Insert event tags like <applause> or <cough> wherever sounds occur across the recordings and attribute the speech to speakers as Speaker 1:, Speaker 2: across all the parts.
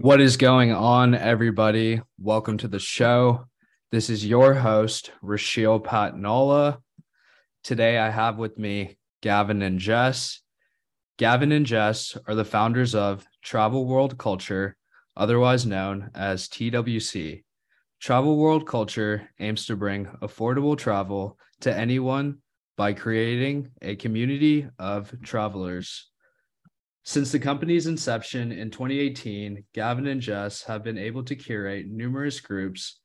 Speaker 1: What is going on, everybody? Welcome to the show. This is your host, Rashil Patnola. Today, I have with me Gavin and Jess. Gavin and Jess are the founders of Travel World Culture, otherwise known as TWC. Travel World Culture aims to bring affordable travel to anyone by creating a community of travelers. Since the company's inception in 2018, Gavin and Jess have been able to curate numerous groups,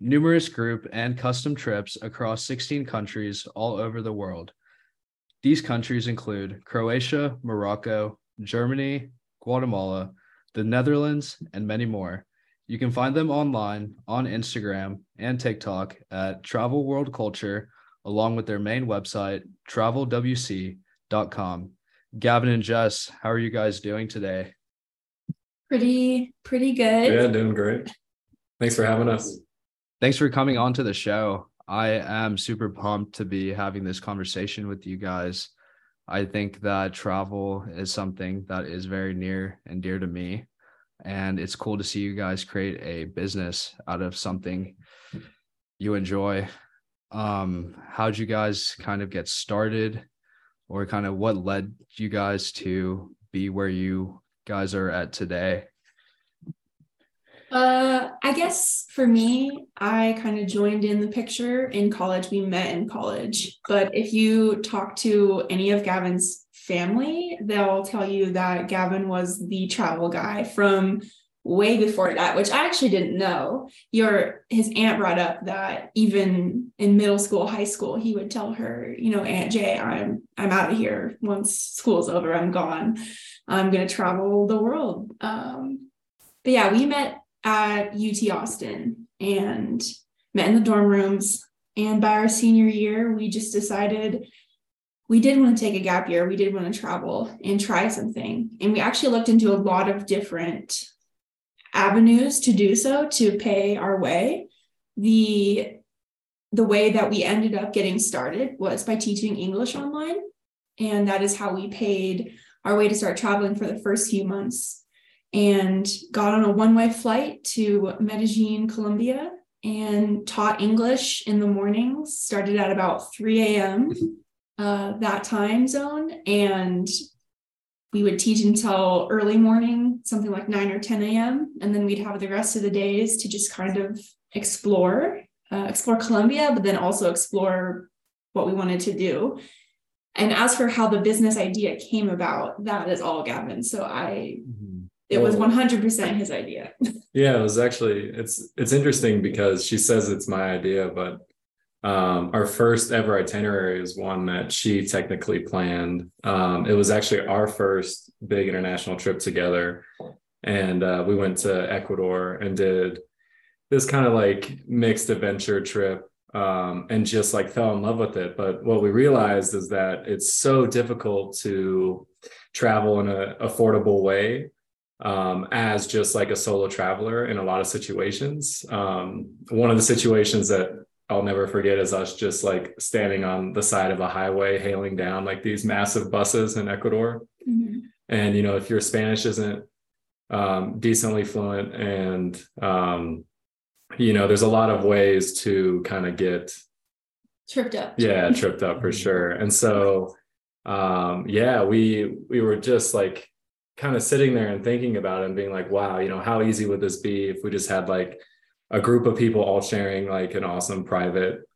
Speaker 1: numerous group and custom trips across 16 countries all over the world. These countries include Croatia, Morocco, Germany, Guatemala, the Netherlands, and many more. You can find them online on Instagram and TikTok at Travel World Culture, along with their main website, travelwc.com. Gavin and Jess, how are you guys doing today?
Speaker 2: Pretty, pretty good.
Speaker 3: Yeah, doing great. Thanks for having us.
Speaker 1: Thanks for coming on to the show. I am super pumped to be having this conversation with you guys. I think that travel is something that is very near and dear to me. And it's cool to see you guys create a business out of something you enjoy. Um, how'd you guys kind of get started? Or kind of what led you guys to be where you guys are at today?
Speaker 2: Uh, I guess for me, I kind of joined in the picture in college. We met in college. But if you talk to any of Gavin's family, they'll tell you that Gavin was the travel guy from way before that, which I actually didn't know. Your his aunt brought up that even in middle school, high school, he would tell her, you know, Aunt Jay, I'm I'm out of here. Once school's over, I'm gone. I'm gonna travel the world. Um, but yeah, we met at UT Austin and met in the dorm rooms. And by our senior year, we just decided we did want to take a gap year. We did want to travel and try something. And we actually looked into a lot of different avenues to do so to pay our way. The the way that we ended up getting started was by teaching English online. And that is how we paid our way to start traveling for the first few months and got on a one way flight to Medellin, Colombia, and taught English in the mornings, started at about 3 a.m. Uh, that time zone. And we would teach until early morning, something like 9 or 10 a.m. And then we'd have the rest of the days to just kind of explore, uh, explore Colombia, but then also explore what we wanted to do. And as for how the business idea came about, that is all Gavin. So I, mm-hmm. it was 100% his idea. <laughs>
Speaker 3: yeah, it was actually, it's, it's interesting because she says it's my idea, but um, our first ever itinerary is one that she technically planned. Um, it was actually our first big international trip together. And uh, we went to Ecuador and did this kind of like mixed adventure trip um, and just like fell in love with it. But what we realized is that it's so difficult to travel in an affordable way um, as just like a solo traveler in a lot of situations. Um, one of the situations that I'll never forget is us just like standing on the side of a highway, hailing down like these massive buses in Ecuador. Mm-hmm. And, you know, if your Spanish isn't um, decently fluent and, um, you know, there's a lot of ways to kind of get
Speaker 2: tripped up.
Speaker 3: Yeah, tripped up for sure. And so, um, yeah, we, we were just like kind of sitting there and thinking about it and being like, wow, you know, how easy would this be if we just had like, a group of people all sharing like an awesome private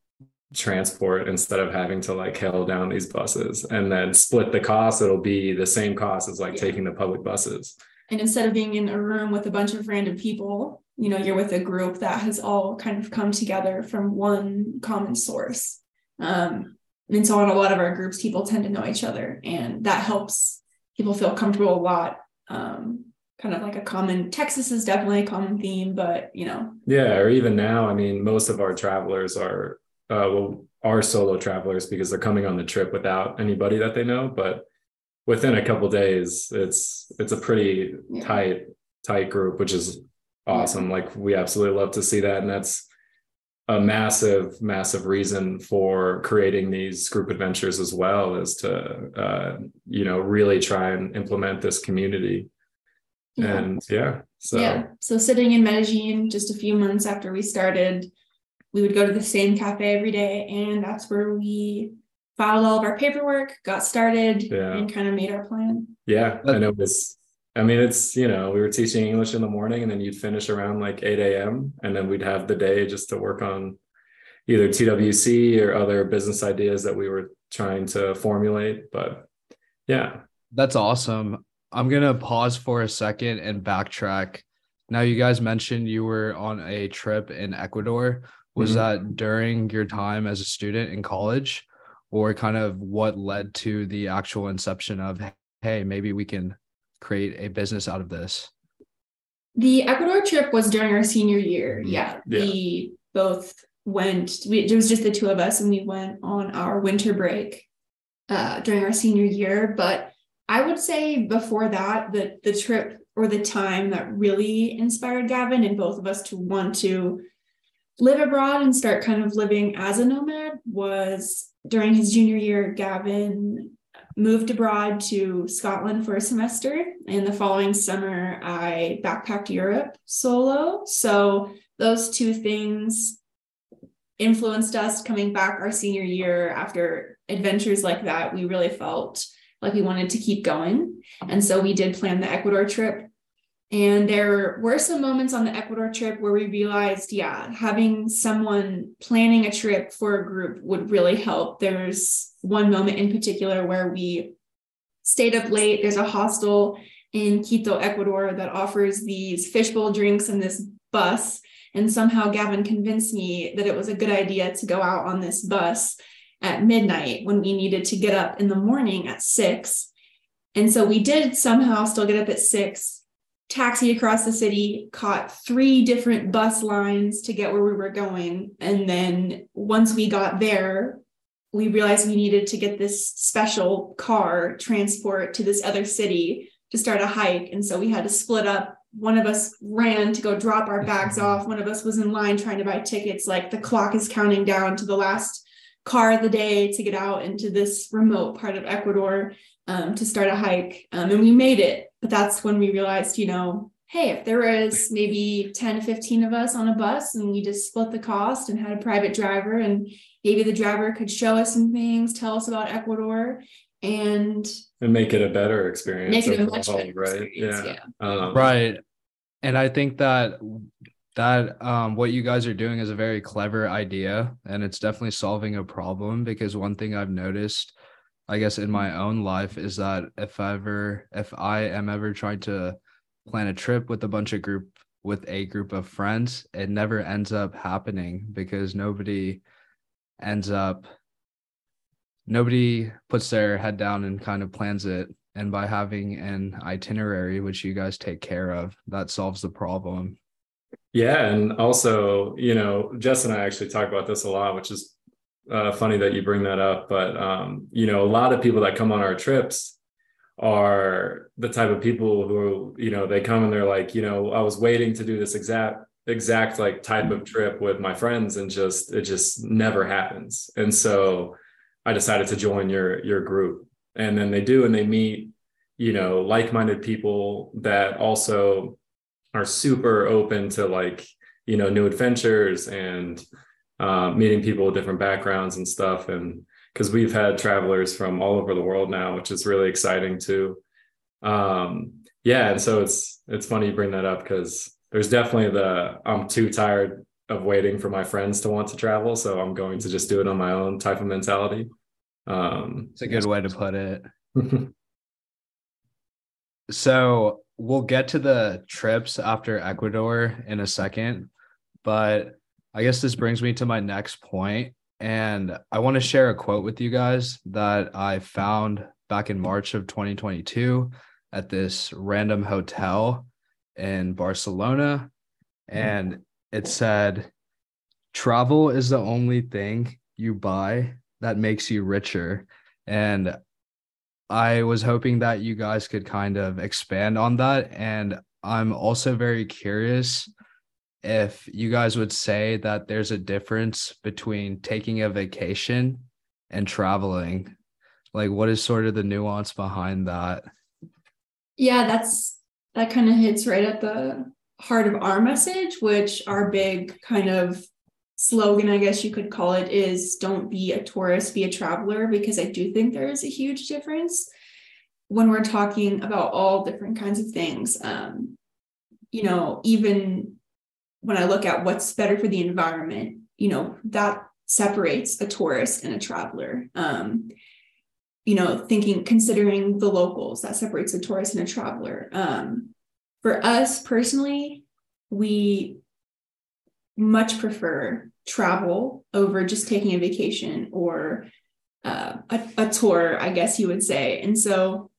Speaker 3: transport instead of having to like hail down these buses and then split the cost. It'll be the same cost as like yeah. taking the public buses.
Speaker 2: And instead of being in a room with a bunch of random people you know you're with a group that has all kind of come together from one common source. Um, and so in a lot of our groups people tend to know each other and that helps people feel comfortable a lot um, kind of like a common Texas is definitely a common theme, but you know.
Speaker 3: Yeah, or even now, I mean, most of our travelers are uh, well are solo travelers because they're coming on the trip without anybody that they know. But within a couple days, it's it's a pretty yeah. tight tight group, which is awesome. Yeah. Like we absolutely love to see that, and that's a massive massive reason for creating these group adventures as well is to uh, you know really try and implement this community
Speaker 2: Yeah.
Speaker 3: And yeah, so
Speaker 2: yeah. So sitting in Medellin just a few months after we started, we would go to the same cafe every day. And that's where we filed all of our paperwork, got started,
Speaker 3: Yeah.
Speaker 2: and kind of made our plan.
Speaker 3: yeah,
Speaker 1: But-
Speaker 3: and it was. I mean, it's you know, we were teaching English in the morning, and then you'd finish around like eight a.m. and then we'd have the day just to work on either TWC or other business ideas that we were trying to formulate. But yeah,
Speaker 1: That's awesome. I'm going to pause for a second and backtrack. Now, you guys mentioned you were on a trip in Ecuador. Was
Speaker 3: Mhm.
Speaker 1: that during your time as a student in college, or kind of what led to the actual inception of, hey, maybe we can create a business out of this?
Speaker 2: The Ecuador trip was during our senior year.
Speaker 3: Mhm.
Speaker 2: Yeah.
Speaker 3: Yeah.
Speaker 2: We both went, we, it was just the two of us, and we went on our winter break uh, during our senior year. But I would say before that, the, the trip or the time that really inspired Gavin and both of us to want to live abroad and start kind of living as a nomad was during his junior year. Gavin moved abroad to Scotland for a semester. And the following summer, I backpacked Europe solo. So those two things influenced us coming back our senior year after adventures like that. We really felt like we wanted to keep going. And so we did plan the Ecuador trip. And there were some moments on the Ecuador trip where we realized, yeah, having someone planning a trip for a group would really help. There's one moment in particular where we stayed up late. There's a hostel in Quito, Ecuador that offers these fishbowl drinks and this bus. And somehow Gavin convinced me that it was a good idea to go out on this bus at midnight when we needed to get up in the morning at six. And so we did somehow still get up at six, taxi across the city, caught three different bus lines to get where we were going. And then once we got there, we realized we needed to get this special car transport to this other city to start a hike. And so we had to split up. One of us ran to go drop our bags mm-hmm. off. One of us was in line trying to buy tickets. Like the clock is counting down to the last car of the day to get out into this remote part of Ecuador um, to start a hike. Um, and we made it. But that's when we realized, you know, hey, if there was maybe 10 to 15 of us on a bus and we just split the cost and had a private driver and maybe the driver could show us some things, tell us about Ecuador and
Speaker 3: and make it a better experience.
Speaker 2: make it a
Speaker 3: overall,
Speaker 2: much better
Speaker 3: right?
Speaker 2: experience.
Speaker 3: Yeah.
Speaker 2: Yeah.
Speaker 3: Um,
Speaker 1: Right. And I think that that um what you guys are doing is a very clever idea and it's definitely solving a problem because one thing I've noticed I guess in my own life is that if ever if I am ever trying to plan a trip with a bunch of group with a group of friends, it never ends up happening because nobody ends up nobody puts their head down and kind of plans it. And by having an itinerary which you guys take care of that solves the problem
Speaker 3: Yeah, and also, you know, Jess and I actually talk about this a lot, which is uh, funny that you bring that up. But um, you know, a lot of people that come on our trips are the type of people who, you know, they come and they're like, you know, I was waiting to do this exact exact like type of trip with my friends, and just it just never happens. And so I decided to join your your group, and then they do, and they meet, you know, like-minded people that also are super open to like you know new adventures and uh, meeting people with different backgrounds and stuff. And because we've had travelers from all over the world now which is really exciting too. Um yeah and so it's it's funny you bring that up because there's definitely the i'm too tired of waiting for my friends to want to travel so i'm going to just do it on my own type of mentality. Um
Speaker 1: it's a good way to put it. <laughs> So we'll get to the trips after Ecuador in a second, but I guess this brings me to my next point, and I want to share a quote with you guys that I found back in March of 2022 at this random hotel in Barcelona, and it said, "Travel is the only thing you buy that makes you richer." And I was hoping that you guys could kind of expand on that. And I'm also very curious if you guys would say that there's a difference between taking a vacation and traveling. Like, what is sort of the nuance behind that?
Speaker 2: Yeah, that's that kind of hits right at the heart of our message, which our big kind of slogan, I guess you could call it, is don't be a tourist, be a traveler, because I do think there is a huge difference when we're talking about all different kinds of things. Um, you know, even when I look at what's better for the environment, you know, that separates a tourist and a traveler. Um, you know, thinking, considering the locals, that separates a tourist and a traveler. Um, for us personally, we much prefer travel over just taking a vacation or uh, a, a tour, I guess you would say. And so,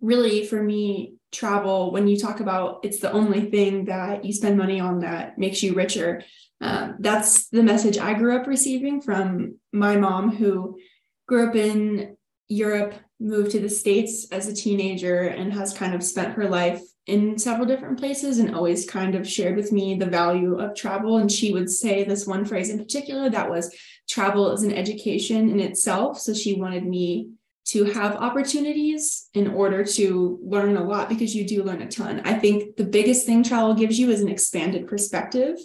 Speaker 2: really, for me, travel, when you talk about it's the only thing that you spend money on that makes you richer, um, that's the message I grew up receiving from my mom, who grew up in Europe, moved to the States as a teenager, and has kind of spent her life in several different places and always kind of shared with me the value of travel. And she would say this one phrase in particular that was travel is an education in itself. So she wanted me to have opportunities in order to learn a lot because you do learn a ton. I think the biggest thing travel gives you is an expanded perspective.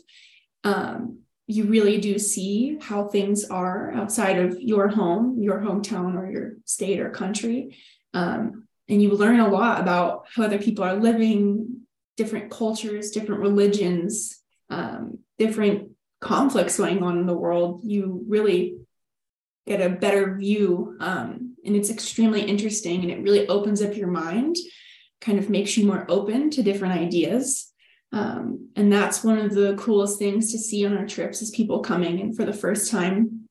Speaker 2: Um, you really do see how things are outside of your home, your hometown, or your state or country. Um, and you learn a lot about how other people are living, different cultures, different religions, um, different conflicts going on in the world. You really get a better view. Um, and it's extremely interesting and it really opens up your mind, kind of makes you more open to different ideas. Um, and that's one of the coolest things to see on our trips is people coming and for the first time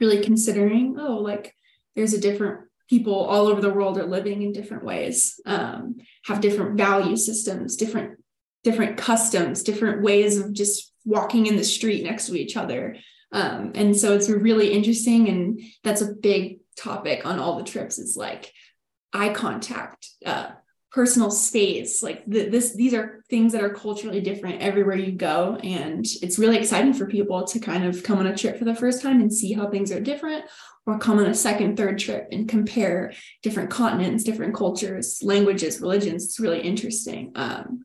Speaker 2: really considering, oh, like there's a different people all over the world are living in different ways, um, have different value systems, different different customs, different ways of just walking in the street next to each other. Um, and so it's really interesting, and that's a big topic on all the trips. Is like eye contact, uh, personal space. Like the, this these are things that are culturally different everywhere you go and it's really exciting for people to kind of come on a trip for the first time and see how things are different or come on a second third trip and compare different continents different cultures languages religions. It's really interesting. Um,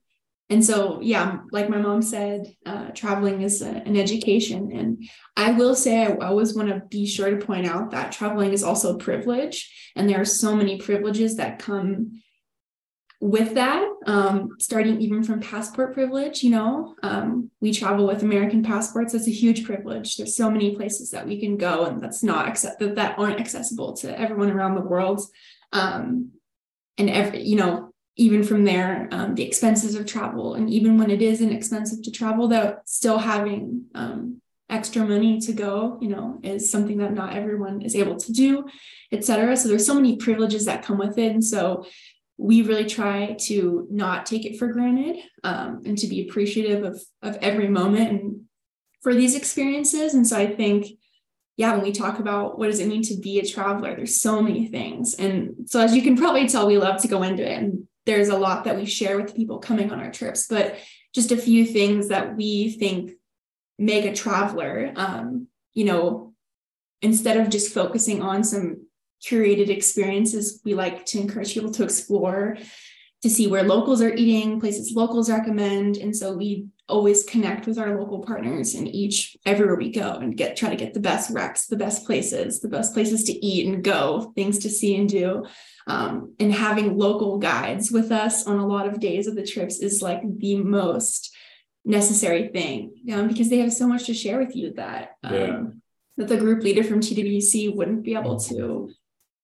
Speaker 2: and so yeah like my mom said uh, traveling is a, an education. And i will say i always want to be sure to point out that traveling is also a privilege and there are so many privileges that come with that, um, starting even from passport privilege, you know, um, we travel with American passports. That's a huge privilege. There's so many places that we can go, and that's not accept that that aren't accessible to everyone around the world. Um, and every, you know, even from there, um, the expenses of travel, and even when it is inexpensive to travel, that still having um, extra money to go, you know, is something that not everyone is able to do, et cetera. So there's so many privileges that come with it, and so we really try to not take it for granted um, and to be appreciative of, of every moment and for these experiences. And so I think, yeah, when we talk about what does it mean to be a traveler, there's so many things. And so as you can probably tell, we love to go into it. And there's a lot that we share with people coming on our trips, but just a few things that we think make a traveler, um, you know, instead of just focusing on some curated experiences we like to encourage people to explore to see where locals are eating places locals recommend and so we always connect with our local partners in each everywhere we go and get try to get the best recs the best places the best places to eat and go things to see and do um, and having local guides with us on a lot of days of the trips is like the most necessary thing um, because they have so much to share with you that um, yeah. that the group leader from TWC wouldn't be able to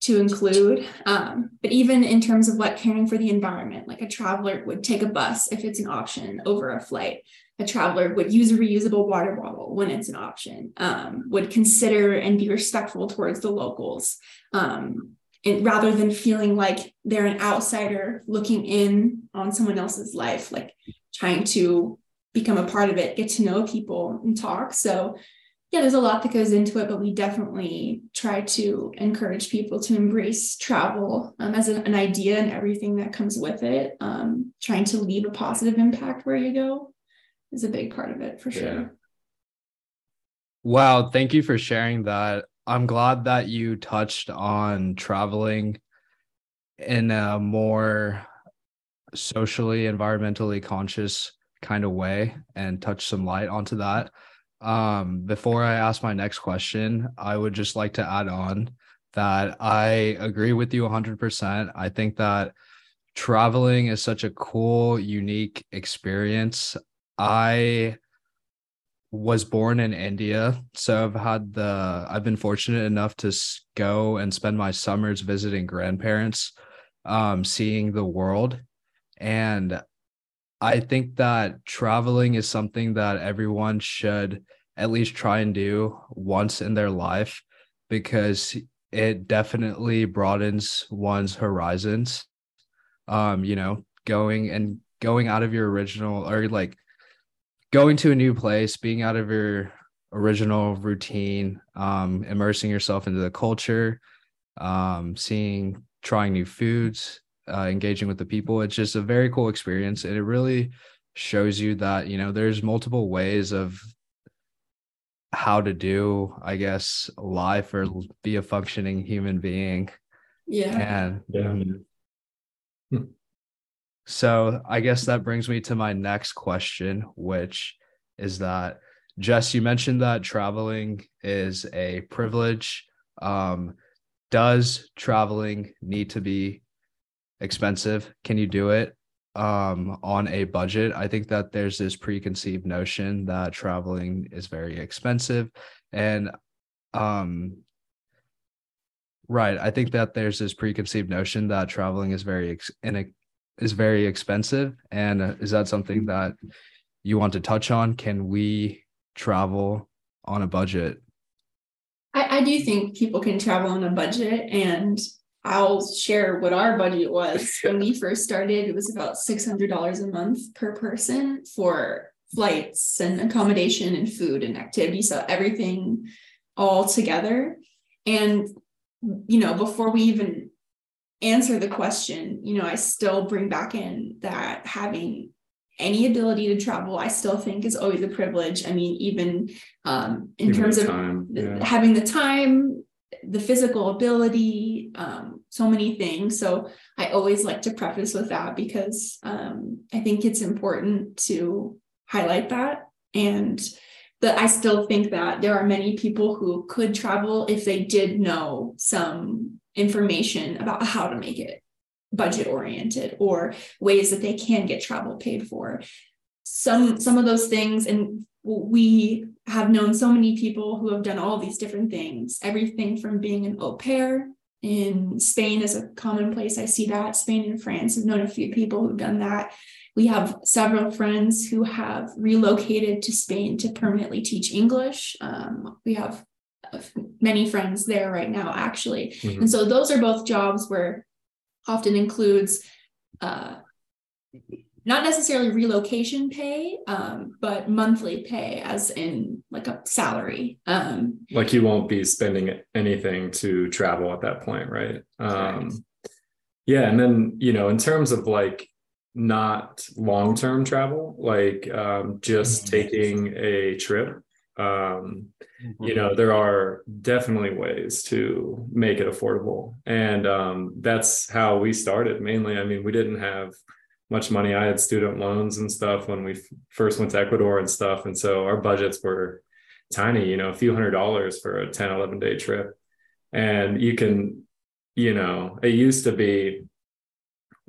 Speaker 2: to include. Um, but even in terms of what caring for the environment, like a traveler would take a bus if it's an option over a flight. A traveler would use a reusable water bottle when it's an option, um, would consider and be respectful towards the locals. Um, and rather than feeling like they're an outsider looking in on someone else's life, like trying to become a part of it, get to know people and talk. So yeah, there's a lot that goes into it, but we definitely try to encourage people to embrace travel um, as an, an, idea and everything that comes with it. Um, trying to leave a positive impact where you go is a big part of it for sure. Yeah.
Speaker 1: Wow, thank you for sharing that. I'm glad that you touched on traveling in a more socially, environmentally conscious kind of way and touch some light onto that. Um, before I ask my next question, I would just like to add on that I agree with you 100%. I think that traveling is such a cool, unique experience. I was born in India, so I've had the I've been fortunate enough to go and spend my summers visiting grandparents, um, seeing the world, and I think that traveling is something that everyone should at least try and do once in their life because it definitely broadens one's horizons. Um, you know, going and going out of your original or like going to a new place, being out of your original routine, um, immersing yourself into the culture, um, seeing, trying new foods, uh, engaging with the people. It's just a very cool experience. And it really shows you that, you know, there's multiple ways of how to do, I guess, life or be a functioning human being.
Speaker 2: Yeah.
Speaker 1: And
Speaker 3: Yeah.
Speaker 1: so I guess that brings me to my next question, which is that Jess, you mentioned that traveling is a privilege. Um, does traveling need to be expensive? Can you do it um, on a budget? I think that there's this preconceived notion that traveling is very expensive. And um, right, I think that there's this preconceived notion that traveling is very ex- in is very expensive. And uh, is that something that you want to touch on? Can we travel on a budget?
Speaker 2: I, I do think people can travel on a budget and I'll share what our budget was <laughs> when we first started. It was about $600 a month per person for flights and accommodation and food and activity. So everything all together. And, you know, before we even answer the question, you know, I still bring back in that having any ability to travel, I still think is always a privilege. I mean, even um, in
Speaker 3: Even
Speaker 2: terms of
Speaker 3: yeah.
Speaker 2: having the time, the physical ability, um, so many things. So I always like to preface with that because um, I think it's important to highlight that. And that I still think that there are many people who could travel if they did know some information about how to make it budget oriented or ways that they can get travel paid for some some of those things and we have known so many people who have done all these different things everything from being an au pair in spain is a common place i see that. Spain and france have known a few people who've done that. We have several friends who have relocated to spain to permanently teach english. Um, we have many friends there right now actually.
Speaker 3: Mhm.
Speaker 2: and so those are both jobs where often includes uh, not necessarily relocation pay, um, but monthly pay, as in like a salary. Um,
Speaker 3: like you won't be spending anything to travel at that point right? Um yeah and then you know in terms of like not long-term travel like um just
Speaker 1: Mhm.
Speaker 3: taking a trip um you know there are definitely ways to make it affordable. And um that's how we started mainly. I mean we didn't have much money. I had student loans and stuff when we first went to ecuador and stuff. And so our budgets were tiny you know a few hundred dollars for a 10 11 day trip. And you can you know it used to be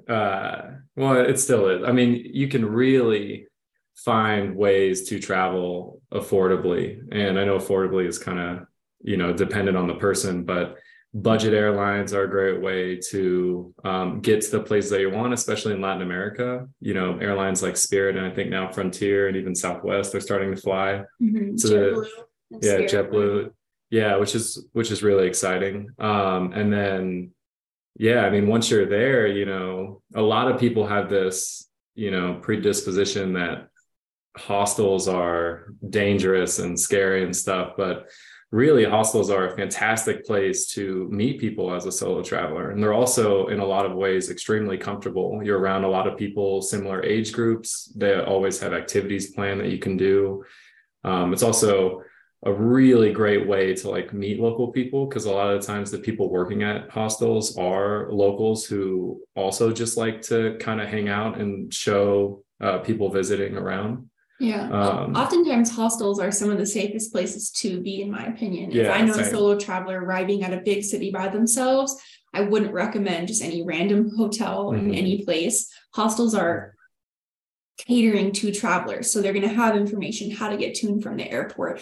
Speaker 3: uh well it still is. I mean you can really find ways to travel affordably. And i know affordably is kind of you know dependent on the person but budget airlines are a great way to um, get to the places that you want especially in latin america. You know airlines like spirit and i think now frontier and even southwest are starting to fly.
Speaker 2: Mhm,
Speaker 3: So the-
Speaker 2: JetBlue and
Speaker 3: yeah
Speaker 2: Spirit.
Speaker 3: JetBlue. yeah which is which is really exciting. Um and then yeah i mean once you're there you know a lot of people have this you know predisposition that hostels are dangerous and scary and stuff but really hostels are a fantastic place to meet people as a solo traveler. And they're also in a lot of ways extremely comfortable. You're around a lot of people similar age groups they always have activities planned that you can do. Um, it's also a really great way to like meet local people because a lot of times the people working at hostels are locals who also just like to kind of hang out and show uh, people visiting around.
Speaker 2: Yeah. Um, Oftentimes, hostels are some of the safest places to be, in my opinion.
Speaker 3: Yeah,
Speaker 2: if I know
Speaker 3: same.
Speaker 2: a solo traveler arriving at a big city by themselves, I wouldn't recommend just any random hotel
Speaker 3: Mhm.
Speaker 2: in any place. Hostels are catering to travelers. So they're going to have information how to get to and from the airport,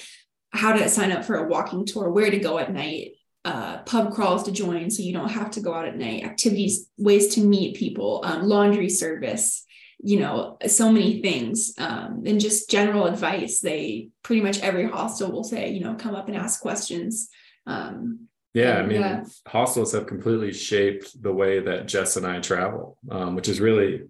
Speaker 2: how to sign up for a walking tour, where to go at night, uh, pub crawls to join so you don't have to go out at night, activities, ways to meet people, um, laundry service, you know, so many things. Um, and just general advice. They pretty much every hostel will say, you know, come up and ask questions. Um,
Speaker 3: Yeah, I mean,
Speaker 2: Yeah.
Speaker 3: hostels have completely shaped the way that Jess and I travel, um, which is really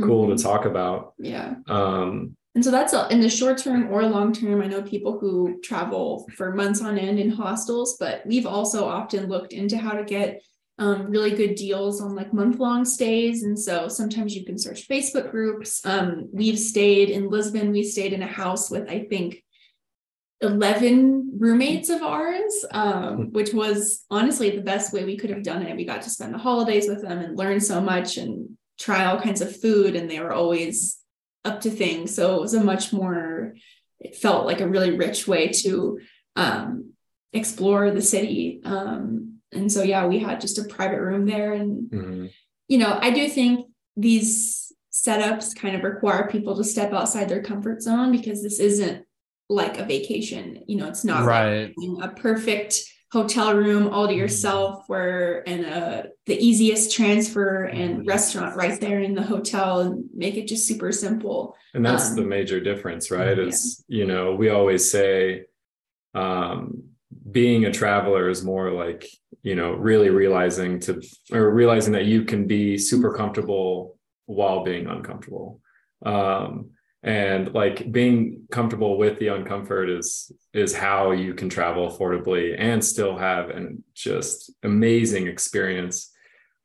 Speaker 3: cool
Speaker 2: mhm,
Speaker 3: to talk about.
Speaker 2: Yeah.
Speaker 3: Um,
Speaker 2: And so that's a, in the short term or long term. I know people who travel for months on end in hostels, but we've also often looked into how to get um, really good deals on like month long stays. And so sometimes you can search Facebook groups. Um, we've stayed in Lisbon, we stayed in a house with, I think, 11 roommates of ours, um, which was honestly the best way we could have done it. We got to spend the holidays with them and learn so much and try all kinds of food, and they were always up to things. So it was a much more, it felt like a really rich way to um, explore the city. And so, yeah, we had just a private room there. And,
Speaker 3: mhm.
Speaker 2: you know, I do think these setups kind of require people to step outside their comfort zone because this isn't like a vacation. You know, it's not
Speaker 1: Right.
Speaker 2: having a perfect hotel room all to yourself where and uh the easiest transfer and restaurant right there in the hotel and make it just super simple
Speaker 3: And that's
Speaker 2: Um,
Speaker 3: the major difference, right?
Speaker 2: yeah.
Speaker 3: Is, you know, we always say um, being a traveler is more like, you know, really realizing to, or realizing that you can be super comfortable while being uncomfortable. Um, and like being comfortable with the uncomfort is is how you can travel affordably and still have an just amazing experience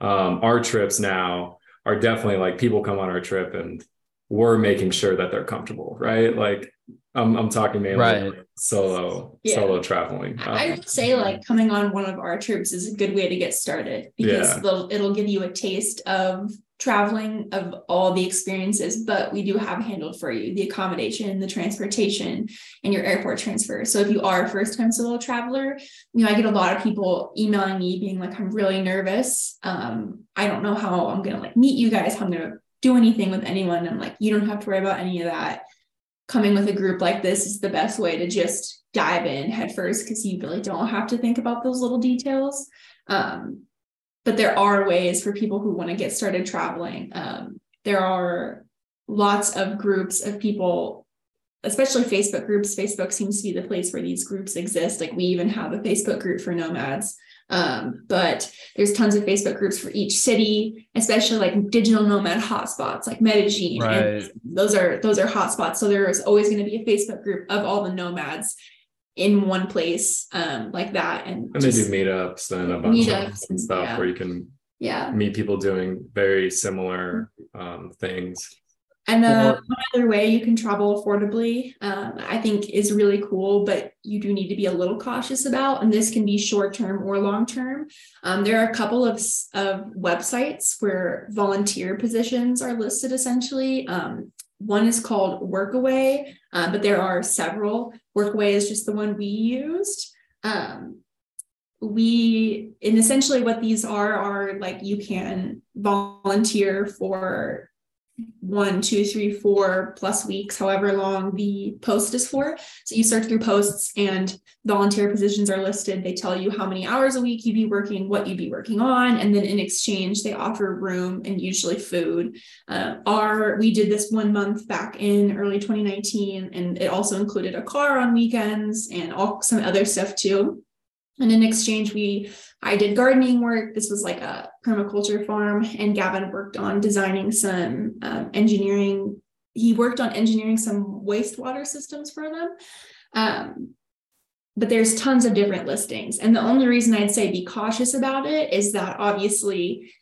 Speaker 3: um, our trips now are definitely like people come on our trip and we're making sure that they're comfortable, right? Like I'm I'm talking mainly
Speaker 1: Right.
Speaker 3: Solo
Speaker 2: Yeah.
Speaker 3: solo traveling.
Speaker 2: i
Speaker 3: Um,
Speaker 2: would say like coming on one of our trips is a good way to get started because
Speaker 3: Yeah.
Speaker 2: it'll give you a taste of traveling of all the experiences but we do have handled for you the accommodation the transportation and your airport transfer so if you are a first time solo traveler you know i get a lot of people emailing me being like i'm really nervous um i don't know how i'm gonna like meet you guys how i'm gonna do anything with anyone i'm like you don't have to worry about any of that coming with a group like this is the best way to just dive in head first because you really don't have to think about those little details um but there are ways for people who want to get started traveling um there are lots of groups of people especially Facebook groups. Facebook seems to be the place where these groups exist. Like we even have a Facebook group for nomads. Um, but there's tons of Facebook groups for each city, especially like digital nomad hotspots like Medellin. And
Speaker 1: Right.
Speaker 2: those are those are hotspots. So there is always going to be a Facebook group of all the nomads in one place um, like that. And,
Speaker 3: and they do
Speaker 2: just-
Speaker 3: meetups and a bunch
Speaker 2: Meetups
Speaker 3: of
Speaker 2: and-
Speaker 3: stuff
Speaker 2: yeah.
Speaker 3: where you can
Speaker 2: yeah.
Speaker 3: meet people doing very similar um, things.
Speaker 2: And the
Speaker 1: Or-
Speaker 2: one other way you can travel affordably, um, I think is really cool, but you do need to be a little cautious about. And this can be short term or long term. Um, there are a couple of, of websites where volunteer positions are listed essentially. Um, one is called Workaway, uh, but there are several. Workaway is just the one we used. Um, we and essentially what these are are like you can volunteer for one, two, three, four plus weeks, however long the post is for. So you search through posts and volunteer positions are listed. They tell you how many hours a week you'd be working, what you'd be working on, and then in exchange, they offer room and usually food. Uh, our we did this one month back in early 2019, and it also included a car on weekends and all some other stuff too. And in exchange, we I did gardening work. This was like a permaculture farm, and Gavin worked on designing some um, engineering. He worked on engineering some wastewater systems for them. Um, but there's tons of different listings, and the only reason I'd say be cautious about it is that obviously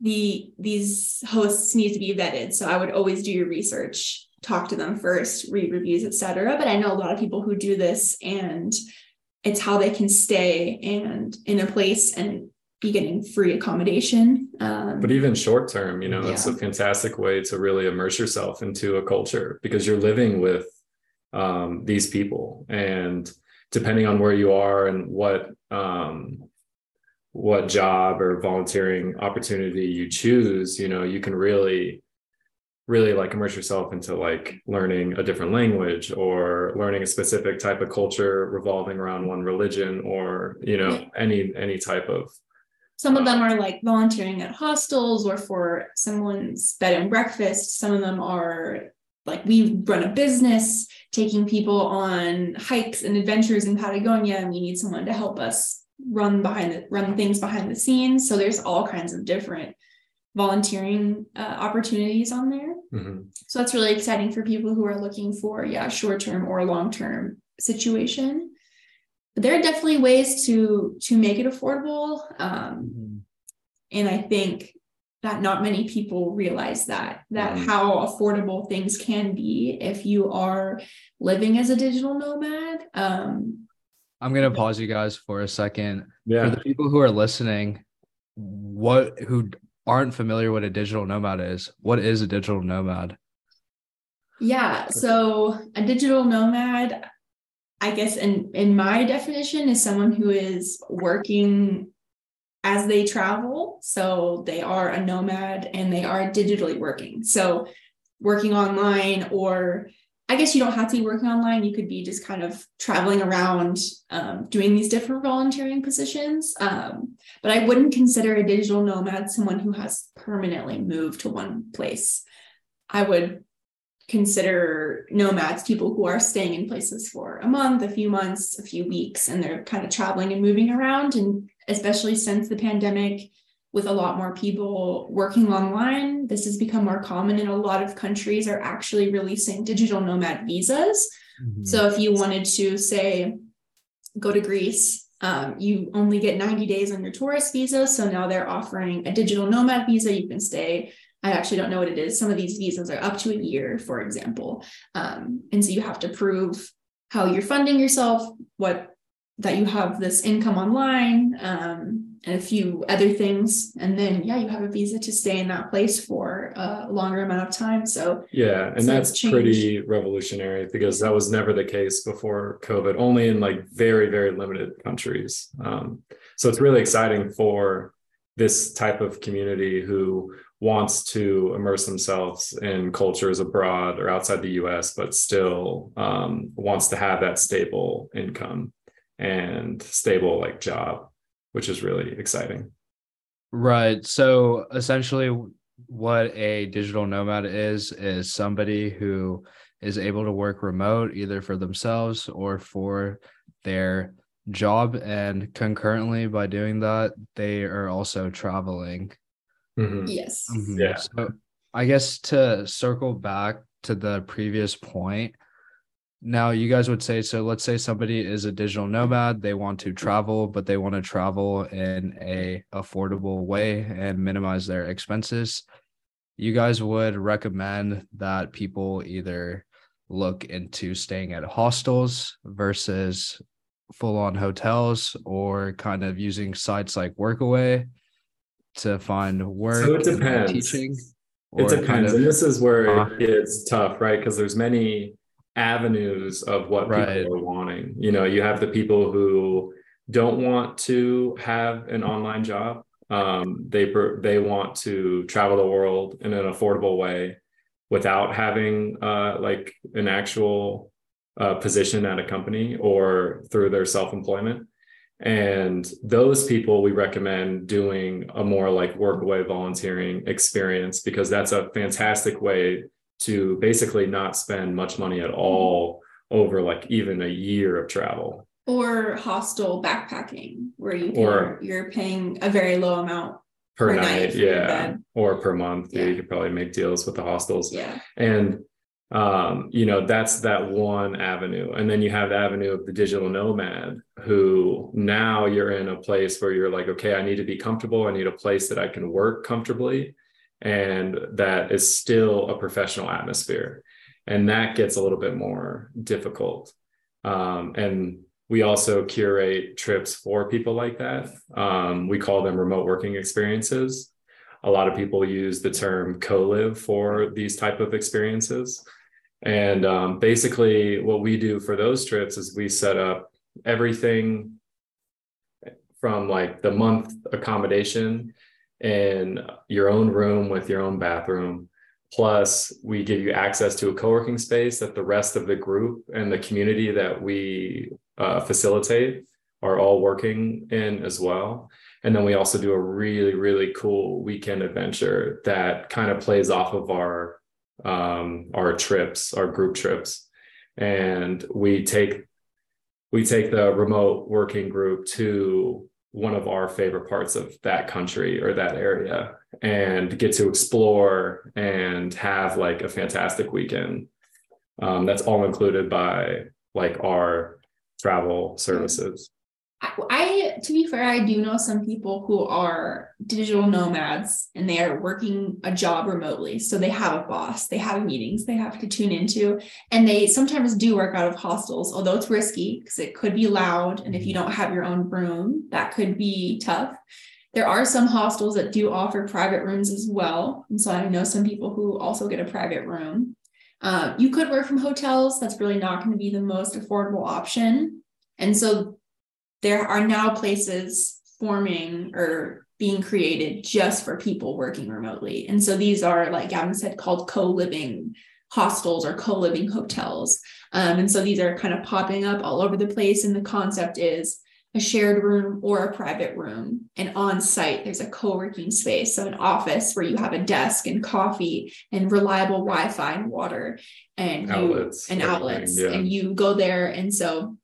Speaker 2: the these hosts need to be vetted. So I would always do your research. talk to them first, read reviews, etc. But I know a lot of people who do this and it's how they can stay and in a place and be getting free accommodation. Um,
Speaker 3: but even short term, you know,
Speaker 2: Yeah.
Speaker 3: it's a fantastic way to really immerse yourself into a culture because you're living with um, these people, and depending on where you are and what um, what job or volunteering opportunity you choose, you know, you can really really like immerse yourself into like learning a different language or learning a specific type of culture revolving around one religion or you know
Speaker 2: Yeah.
Speaker 3: any any type of
Speaker 2: some of them uh, are like volunteering at hostels or for someone's bed and breakfast. Some of them are like we run a business taking people on hikes and adventures in Patagonia, and we need someone to help us run behind the run things behind the scenes. So there's all kinds of different volunteering uh, opportunities on there.
Speaker 3: Mhm.
Speaker 2: So that's really exciting for people who are looking for, yeah, short term or long term situation. But there are definitely ways to to make it affordable, um, and I think that not many people realize that that
Speaker 3: Mhm.
Speaker 2: how affordable things can be if you are living as a digital nomad. Um,
Speaker 1: I'm gonna pause you guys for a second.
Speaker 3: yeah
Speaker 1: For the people who are listening, what who aren't familiar what a digital nomad is, what is a digital nomad?
Speaker 2: Yeah, so a digital nomad, I guess in in my definition is someone who is working as they travel. So they are a nomad and they are digitally working. So working online or I guess you don't have to be working online. You could be just kind of traveling around um, doing these different volunteering positions. Um, but I wouldn't consider a digital nomad someone who has permanently moved to one place. I would consider nomads people who are staying in places for a month, a few months, a few weeks, and they're kind of traveling and moving around. And especially since the pandemic, with a lot more people working online, this has become more common, and a lot of countries are actually releasing digital nomad visas. So if you wanted to say go to Greece, um, you only get 90 days on your tourist visa. So now they're offering a digital nomad visa. You can stay. I actually don't know what it is. Some of these visas are up to a year, for example. Um, and so you have to prove how you're funding yourself, what that you have this income online, um, and a few other things. And then, yeah, you have a visa to stay in that place for a longer amount of time. So
Speaker 3: Yeah, and
Speaker 2: So
Speaker 3: that's pretty revolutionary because that was never the case before COVID, only in like very, very limited countries. Um, so it's really exciting for this type of community who wants to immerse themselves in cultures abroad or outside the US, but still um, wants to have that stable income and stable like job, which is really exciting.
Speaker 1: Right. So essentially, what a digital nomad is, is somebody who is able to work remote either for themselves or for their job. And concurrently, by doing that, they are also traveling.
Speaker 3: Mhm.
Speaker 2: yes.
Speaker 1: Mhm.
Speaker 3: Yeah.
Speaker 1: So I guess to circle back to the previous point, now you guys would say so let's say somebody is a digital nomad, they want to travel, but they want to travel in a affordable way and minimize their expenses. You guys would recommend that people either look into staying at hostels versus full on hotels or kind of using sites like Workaway to find work
Speaker 3: So it depends.
Speaker 1: teaching
Speaker 3: It depends,
Speaker 1: kind of
Speaker 3: and this is where
Speaker 1: uh,
Speaker 3: it gets tough, right? Because there's many avenues of what
Speaker 1: Right.
Speaker 3: people are wanting. You know, you have the people who don't want to have an online job. Um, they they want to travel the world in an affordable way without having uh, like an actual uh, position at a company or through their self employment. And those people we recommend doing a more like workaway volunteering experience because that's a fantastic way to basically not spend much money at all over like even a year of travel.
Speaker 2: or hostel backpacking where you can,
Speaker 3: Or-
Speaker 2: you're paying a very low amount
Speaker 3: Per,
Speaker 2: Per
Speaker 3: night,
Speaker 2: night
Speaker 3: yeah, or per month. Yeah.
Speaker 2: Yeah.
Speaker 3: you could probably make deals with the hostels.
Speaker 2: yeah
Speaker 3: and um you know that's that one avenue and then you have the avenue of the digital nomad who now you're in a place where you're like okay i need to be comfortable i need a place that i can work comfortably and that is still a professional atmosphere and that gets a little bit more difficult. Um, and we also curate trips for people like that. Um, we call them remote working experiences. A lot of people use the term co-live for these type of experiences. And um, basically, what we do for those trips is we set up everything from like the month accommodation in your own room with your own bathroom. Plus, we give you access to a co working space that the rest of the group and the community that we uh, facilitate are all working in as well. And then we also do a really, really cool weekend adventure that kind of plays off of our um, our trips, our group trips, and we take we take the remote working group to one of our favorite parts of that country or that area and get to explore and have like a fantastic weekend. Um, that's all included by like our travel services.
Speaker 2: I, to be fair, I do know some people who are digital nomads and they are working a job remotely. So they have a boss, they have meetings they have to tune into, and they sometimes do work out of hostels, although it's risky because it could be loud. And if you don't have your own room, that could be tough. There are some hostels that do offer private rooms as well. And so I know some people who also get a private room. Uh, you could work from hotels. That's really not going to be the most affordable option. And so there are now places forming or being created just for people working remotely. And so these are, like Gavin said, called co living hostels or co living hotels. Um, and so these are kind of popping up all over the place. And the concept is a shared room or a private room. And on site, there's a co working space. So, an office where you have a desk and coffee and reliable Wi Fi and water and, you, outlets, and outlets. Yeah. And you go there. And so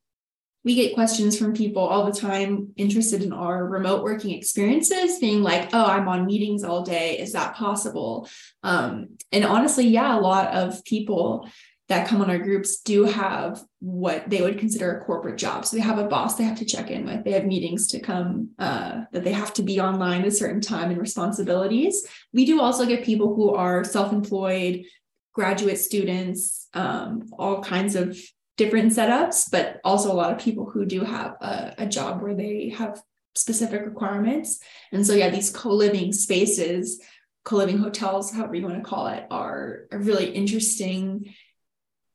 Speaker 2: we get questions from people all the time interested in our remote working experiences being like oh i'm on meetings all day. Is that possible? Um, and honestly yeah a lot of people that come on our groups do have what they would consider a corporate job. So they have a boss they have to check in with. They have meetings to come uh, that they have to be online at a certain time and responsibilities. We do also get people who are self-employed graduate students um, all kinds of different setups, but also a lot of people who do have a, a job where they have specific requirements. And so, yeah, these co living spaces, co living hotels, however you want to call it, are a really interesting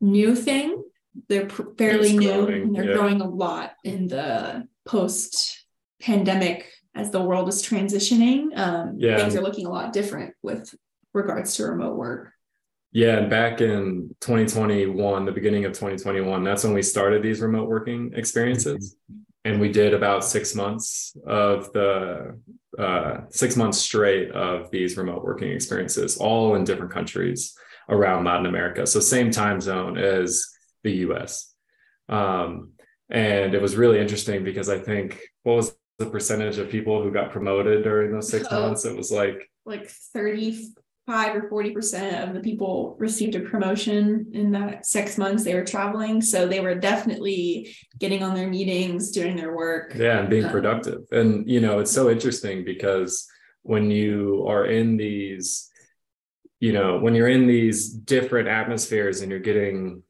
Speaker 2: new thing. They're fairly new and they're yeah. growing a lot in the post pandemic as the world is transitioning. Um, yeah. Things are looking a lot different with regards to remote work.
Speaker 3: Yeah, and back in 2021, the beginning of 2021, that's when we started these remote working experiences. And we did about six months of the uh, six months straight of these remote working experiences, all in different countries around Latin America. So, same time zone as the US. Um, and it was really interesting because I think what was the percentage of people who got promoted during those six oh, months? It was like
Speaker 2: like 30 five or 40% of the people received a promotion in that six months they were traveling. So they were definitely getting on their meetings, doing their work.
Speaker 3: Yeah, and being um, productive. And, you know, it's so interesting because when you are in these, you know, when you're in these different atmospheres and you're getting,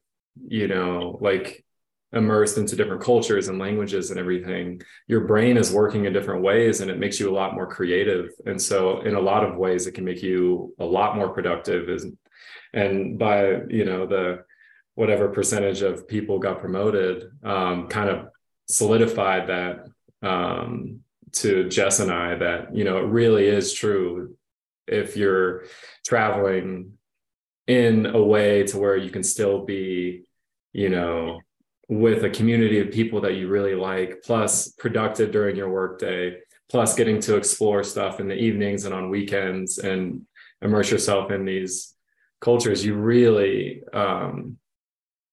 Speaker 3: you know, like immersed into different cultures and languages and everything your brain is working in different ways and it makes you a lot more creative. And so in a lot of ways it can make you a lot more productive and and by you know the whatever percentage of people got promoted um, kind of solidified that um, to jess and i that you know it really is true. If you're traveling in a way to where you can still be you know with a community of people that you really like, plus productive during your workday, plus getting to explore stuff in the evenings and on weekends and immerse yourself in these cultures, you really um,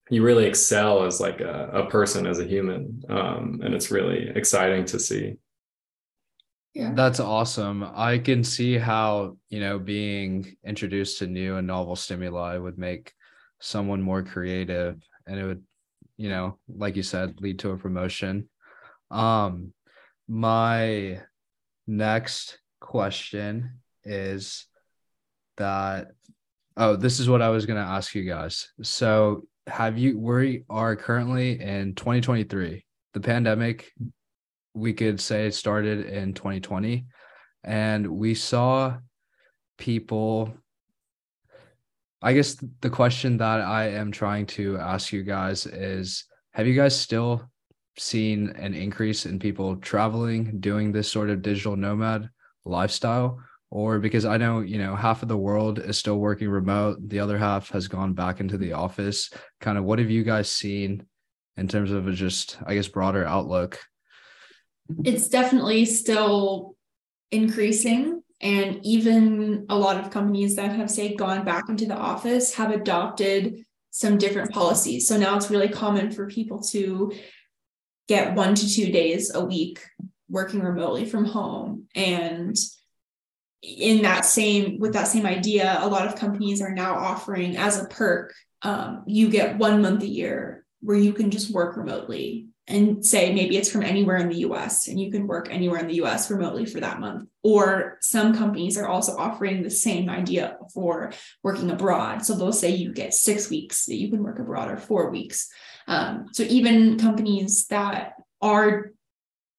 Speaker 3: you really excel as like a, a person, as a human, um, and it's really exciting to see.
Speaker 1: Yeah. That's awesome. I can see how, you know, being introduced to new and novel stimuli would make someone more creative and it would you know, like you said, lead to a promotion. Um, my next question is that Oh, this is what I was to ask you guys. So, have you, we are currently in 2023. The pandemic, we could say, started in 2020. And we saw people. I guess the question that I am trying to ask you guys is Have you guys still seen an increase in people traveling, doing this sort of digital nomad lifestyle? or because I know, you know, half of the world is still working remote, the other half has gone back into the office. Kind of what have you guys seen in terms of just, I guess, broader outlook?
Speaker 2: It's definitely still increasing. And even a lot of companies that have, say, gone back into the office have adopted some different policies. So now it's really common for people to get one to two days a week working remotely from home. And in that same with that same idea a lot of companies are now offering as a perk um, you get one month a year where you can just work remotely and say maybe it's from anywhere in the US and you can work anywhere in the US remotely for that month. Or some companies are also offering the same idea for working abroad. So they'll say you get six weeks that you can work abroad or four weeks. Um, so even companies that are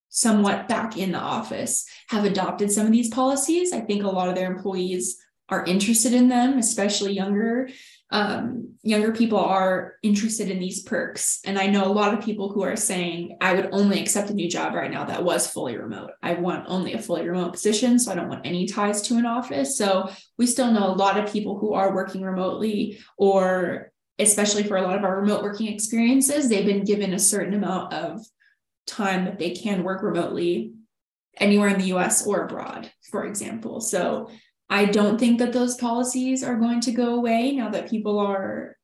Speaker 2: somewhat back in the office have adopted some of these policies. I think a lot of their employees are interested in them, especially younger. Um, younger people are interested in these perks. And I know a lot of people who are saying, I would only accept a new job right now that was fully remote. I want only a fully remote position. So I don't want any ties to an office. So we still know a lot of people who are working remotely or especially for a lot of our remote working experiences, they've been given a certain amount of time that they can work remotely anywhere in the US or abroad, for example. So I don't think that those policies are going to go away now that people are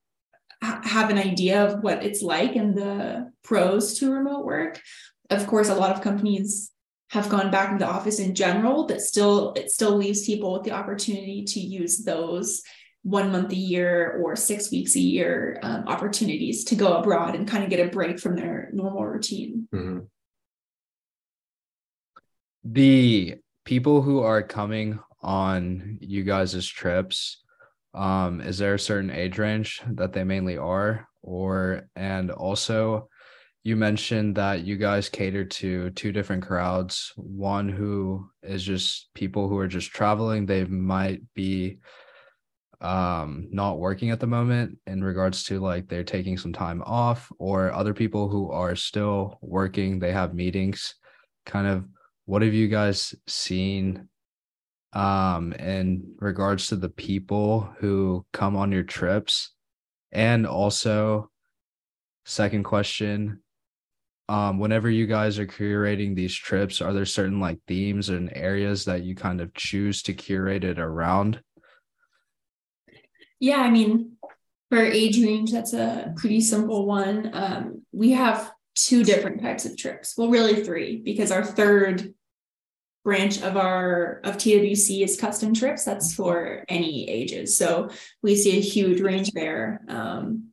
Speaker 2: have an idea of what it's like and the pros to remote work. Of course, a lot of companies have gone back into the office in general, but still it still leaves people with the opportunity to use those one month a year or six weeks a year um, opportunities to go abroad and kind of get a break from their normal routine.
Speaker 3: Mm-hmm.
Speaker 1: The people who are coming on you guys' trips, um, is there a certain age range that they mainly are? Or, and also, you mentioned that you guys cater to two different crowds. One who is just people who are just traveling, they might be um not working at the moment in regards to like they're taking some time off or other people who are still working. They have meetings. Kind of what have you guys seen um in regards to the people who come on your trips and also second question um whenever you guys are curating these trips are there certain like themes and areas that you kind of choose to curate it around
Speaker 2: yeah, I mean, for age range, that's a pretty simple one. Um, we have two different types of trips. Well, really three, because our third branch of our of TWC is custom trips. That's for any ages. So we see a huge range there. Um,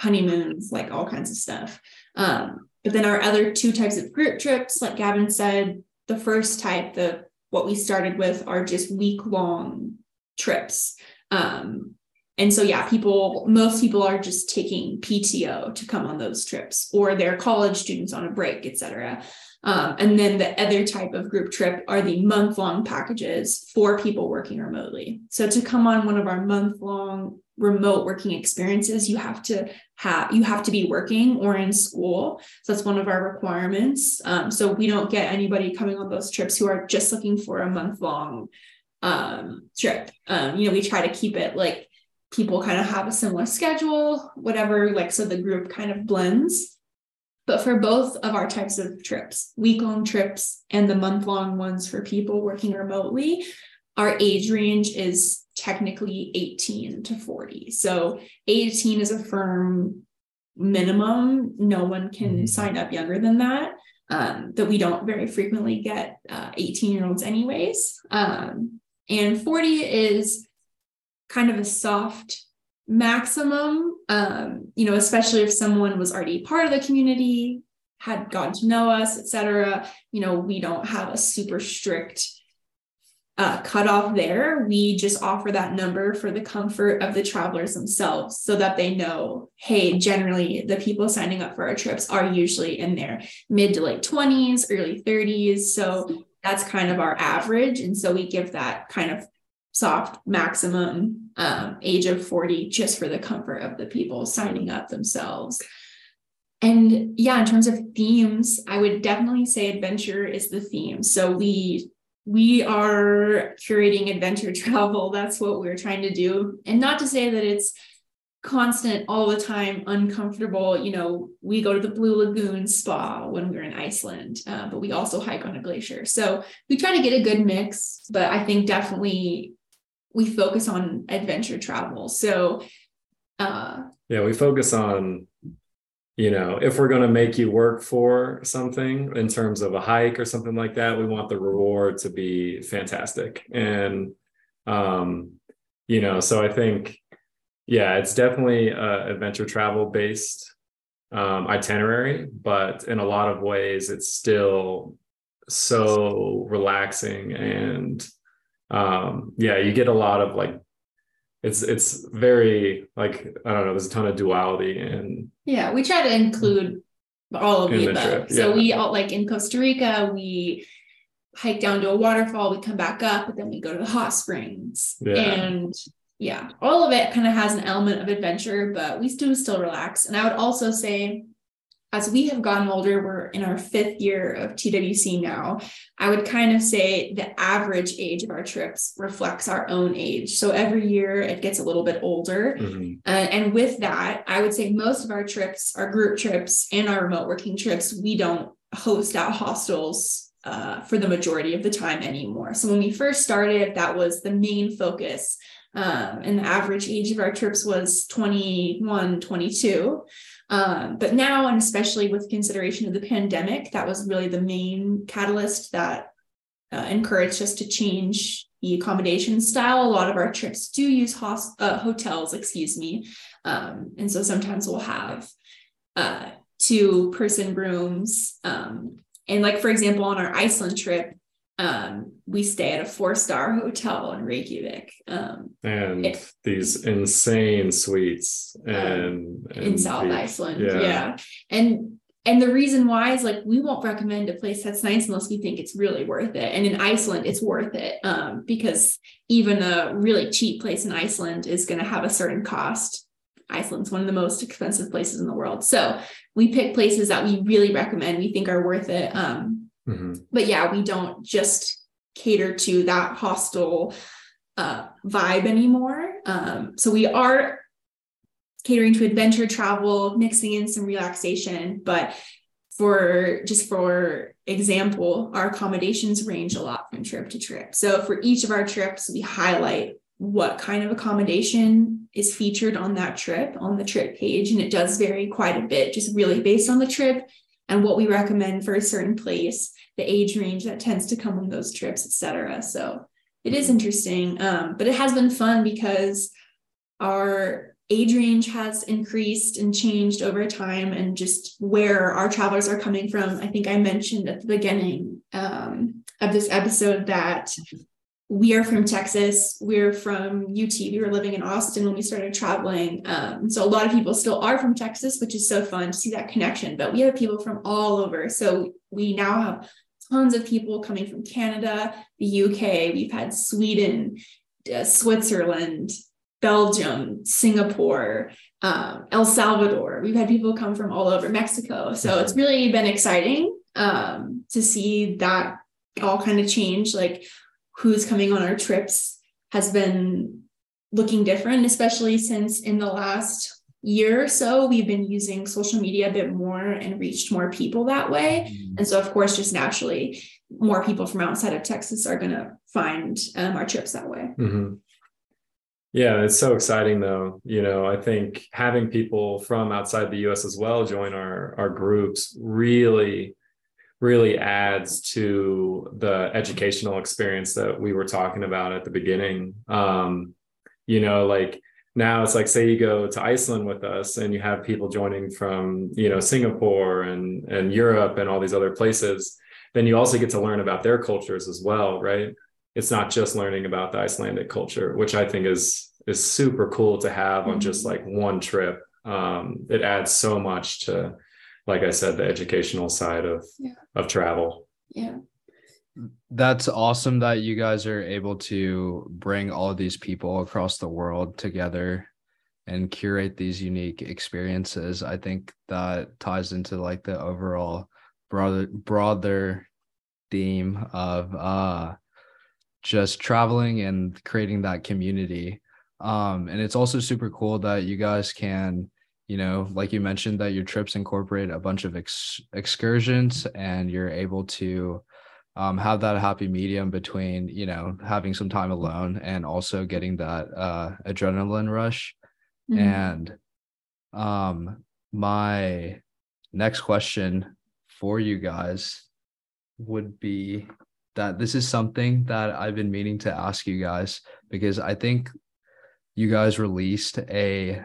Speaker 2: honeymoons, like all kinds of stuff. Um, but then our other two types of group trips, like Gavin said, the first type, the what we started with are just week long trips. Um, and so yeah people most people are just taking pto to come on those trips or they're college students on a break etc um, and then the other type of group trip are the month long packages for people working remotely. So to come on one of our month long remote working experiences you have to have you have to be working or in school. So that's one of our requirements. Um, so we don't get anybody coming on those trips who are just looking for a month long um, trip. Um, you know we try to keep it like people kind of have a similar schedule, whatever, like so the group kind of blends. But for both of our types of trips, week long trips and the month long ones for people working remotely, our age range is technically 18 to 40. So 18 is a firm minimum. No one can mm-hmm. sign up younger than that. Um, that we don't very frequently get 18 uh, year olds, anyways. Um, and 40 is kind of a soft maximum um, you know especially if someone was already part of the community had gotten to know us etc you know we don't have a super strict uh, cut off there. We just offer that number for the comfort of the travelers themselves so that they know, hey, generally the people signing up for our trips are usually in their mid to late 20s, early 30s. So that's kind of our average. And so we give that kind of soft maximum um, age of 40 just for the comfort of the people signing up themselves. And yeah, in terms of themes, I would definitely say adventure is the theme. So we we are curating adventure <laughs> travel. That's what we're trying to do. And not to say that it's constant all the time uncomfortable you know we go to the blue lagoon spa when we are in iceland uh, but we also hike on a glacier so we try to get a good mix but i think definitely we focus on adventure travel. So uh
Speaker 3: yeah we focus on you know if we're going to make you work for something in terms of a hike or something like that we want the reward to be fantastic. And um you know so i think yeah it's definitely a adventure travel based um itinerary but in a lot of ways it's still so relaxing and um yeah you get a lot of like it's it's very like I don't know. There's a ton of duality and
Speaker 2: yeah, we try to include all of the above. Yeah. So we all like in Costa Rica, we hike down to a waterfall, we come back up, but then we go to the hot springs. Yeah. And yeah, all of it kind of has an element of adventure, but we do still relax. And I would also say as we have gotten older, we're in our fifth year of TWC now. I would kind of say the average age of our trips reflects our own age. So every year it gets a little bit older. Mm-hmm. Uh, and with that, I would say most of our trips, our group trips and our remote working trips, we don't host at hostels uh, for the majority of the time anymore. So when we first started, that was the main focus. Um, and the average age of our trips was 21, 22. Um, but now, and especially with consideration of the pandemic, that was really the main catalyst that uh, encouraged us to change the accommodation style. A lot of our trips do use uh, hotels, excuse me. Um, and so sometimes we'll have uh, two person rooms. Um, and, like, for example, on our Iceland trip, um, we stay at a four star hotel in Reykjavik. Um,
Speaker 3: and it, these insane suites um, and,
Speaker 2: and in South the, Iceland. Yeah. yeah. And and the reason why is like we won't recommend a place that's nice unless we think it's really worth it. And in Iceland, it's worth it um, because even a really cheap place in Iceland is going to have a certain cost. Iceland's one of the most expensive places in the world. So we pick places that we really recommend, we think are worth it. Mm-hmm. But yeah, we don't just cater to that hostel uh, vibe anymore. Um, so we are catering to adventure travel, mixing in some relaxation, but for just for example, our accommodations range a lot from trip to trip. So for each of our trips, we highlight what kind of accommodation is featured on that trip on the trip page. And it does vary quite a bit, just really based on the trip and what we recommend for a certain place, the age range that tends to come on those trips, etc. So it is interesting, um, but it has been fun because our age range has increased and changed over time, and just where our travelers are coming from. I think I mentioned at the beginning um, of this episode that we are from Texas. We're from UT. We were living in Austin when we started traveling. Um, so a lot of people still are from Texas, which is so fun to see that connection. But we have people from all over. So we now have tons of people coming from Canada, the UK. We've had Sweden, uh, Switzerland, Belgium, Singapore, um, El Salvador. We've had people come from all over Mexico. So it's really been exciting um, to see that all kind of change. Like who's coming on our trips has been looking different, especially since in the last year or so, we've been using social media a bit more and reached more people that way. Mm-hmm. And so, of course, just naturally, more people from outside of Texas are going to find um, our trips that way.
Speaker 3: Mm-hmm. Yeah, it's so exciting though. You know, I think having people from outside the US as well join our our groups really really adds to the educational experience that we were talking about at the beginning. Um, you know, like now it's like say you go to Iceland with us and you have people joining from, you know, Singapore and and Europe and all these other places, then you also get to learn about their cultures as well, right? it's not just learning about the Icelandic culture, which I think is is super cool to have on just
Speaker 2: Mm-hmm.
Speaker 3: like one trip. Um, it adds so much to, like I said, the educational side of
Speaker 2: Yeah.
Speaker 3: of travel.
Speaker 2: Yeah.
Speaker 1: That's awesome that you guys are able to bring all these people across the world together and curate these unique experiences. I think that ties into like the overall broader broader theme of uh just traveling and creating that community. Um and it's also super cool that you guys can you know like you mentioned that your trips incorporate a bunch of ex- excursions and you're able to um, have that happy medium between you know having some time alone and also getting that uh, adrenaline rush
Speaker 2: Mhm.
Speaker 1: and um my next question for you guys would be that this is something that I've been meaning to ask you guys because I think you guys released a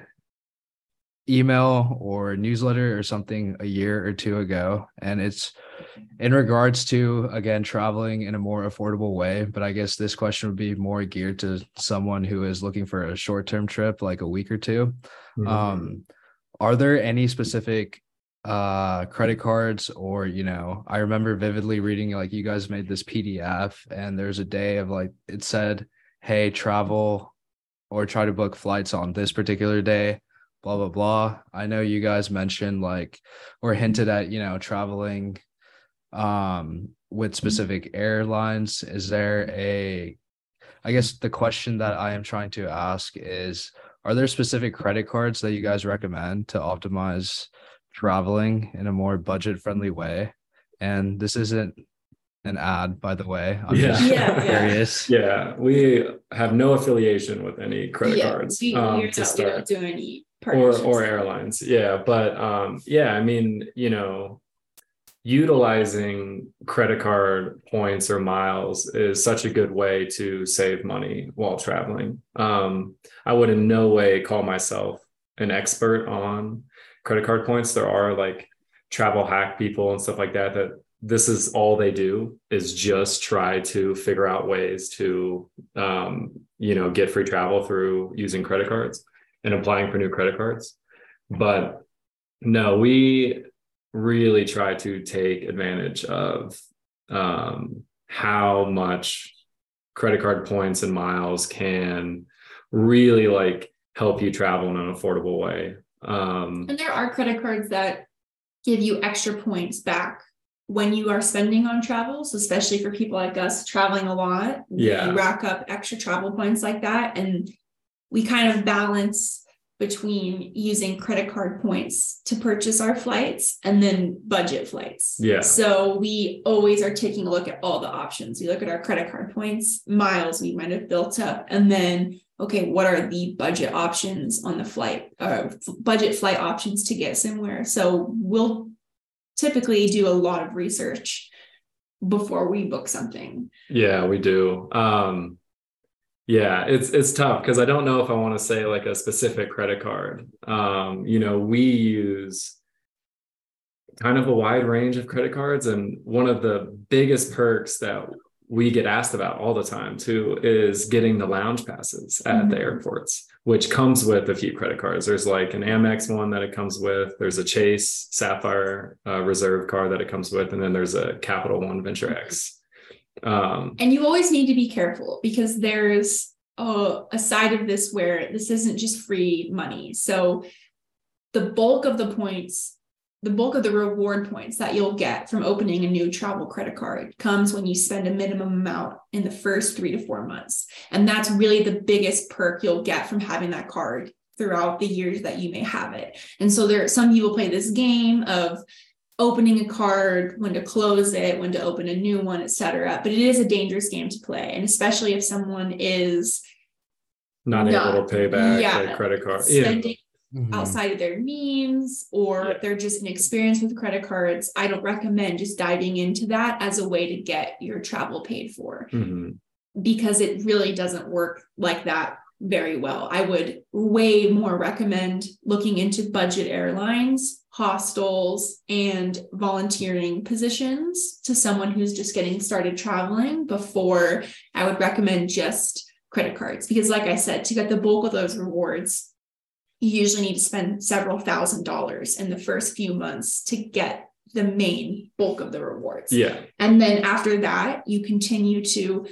Speaker 1: email or newsletter or something a year or two ago. And it's in regards to again traveling in a more affordable way. But i guess this question would be more geared to someone who is looking for a short-term trip like a week or 2
Speaker 3: Mm-hmm.
Speaker 1: um are there any specific uh credit cards or you know i remember vividly reading like you guys made this pdf and there's a day of like it said hey travel or try to book flights on this particular day blah blah blah i know you guys mentioned like or hinted at you know traveling um with specific airlines is there a i guess the question that i am trying to ask is are there specific credit cards that you guys recommend to optimize traveling in a more budget friendly way and this isn't an ad by the way i'm
Speaker 3: Yeah.
Speaker 1: just
Speaker 2: Yeah, yeah.
Speaker 1: curious
Speaker 3: Yeah, we have no affiliation with any credit
Speaker 2: yeah,
Speaker 3: cards
Speaker 2: We,
Speaker 3: um,
Speaker 2: we're
Speaker 3: to
Speaker 2: not, we
Speaker 3: start.
Speaker 2: don't do any
Speaker 3: or or airlines. Yeah but um yeah i mean you know utilizing credit card points or miles is such a good way to save money while traveling. Um i would in no way call myself an expert on credit card points. There are like travel hack people and stuff like that that this is all they do is just try to figure out ways to um, you know get free travel through using credit cards and applying for new credit cards but no we really try to take advantage of um, how much credit card points and miles can really like help you travel in an affordable way um,
Speaker 2: And there are credit cards that give you extra points back when you are spending on travels, especially for people like us traveling a lot.
Speaker 3: Yeah.
Speaker 2: We rack up extra travel points like that. And we kind of balance between using credit card points to purchase our flights and then budget flights.
Speaker 3: Yeah.
Speaker 2: So we always are taking a look at all the options. We look at our credit card points, miles we might have built up, and then okay, what are the budget options on the flight, uh, budget flight options to get somewhere? So we'll typically do a lot of research before we book something.
Speaker 3: Yeah, we do. Um yeah, it's it's tough because I don't know if I want to say like a specific credit card. Um, you know, we use kind of a wide range of credit cards and one of the biggest perks that we get asked about all the time too is getting the lounge passes at the
Speaker 2: Mhm.
Speaker 3: airports which comes with a few credit cards there's like an amex one that it comes with there's a chase sapphire uh, reserve card that it comes with and then there's a capital one venture x um,
Speaker 2: And you always need to be careful because there's a, a side of this where this isn't just free money. So the bulk of the points, the bulk of the reward points that you'll get from opening a new travel credit card comes when you spend a minimum amount in the first three to four months. And that's really the biggest perk you'll get from having that card throughout the years that you may have it. And so there some people play this game of opening a card, when to close it, when to open a new one, etc. But it is a dangerous game to play, and especially if someone is
Speaker 3: not
Speaker 2: Not-
Speaker 3: able to pay back
Speaker 2: yeah,
Speaker 3: their credit card yeah
Speaker 2: spending
Speaker 1: Mhm.
Speaker 2: outside of their means or
Speaker 3: Yeah.
Speaker 2: they're just inexperienced with credit cards. I don't recommend just diving into that as a way to get your travel paid for
Speaker 3: Mhm.
Speaker 2: because it really doesn't work like that very well. I would way more recommend looking into budget airlines, hostels, and volunteering positions to someone who's just getting started traveling before I would recommend just credit cards. Because, like I said, to get the bulk of those rewards, you usually need to spend several thousand dollars in the first few months to get the main bulk of the rewards.
Speaker 3: Yeah.
Speaker 2: And then after that, you continue to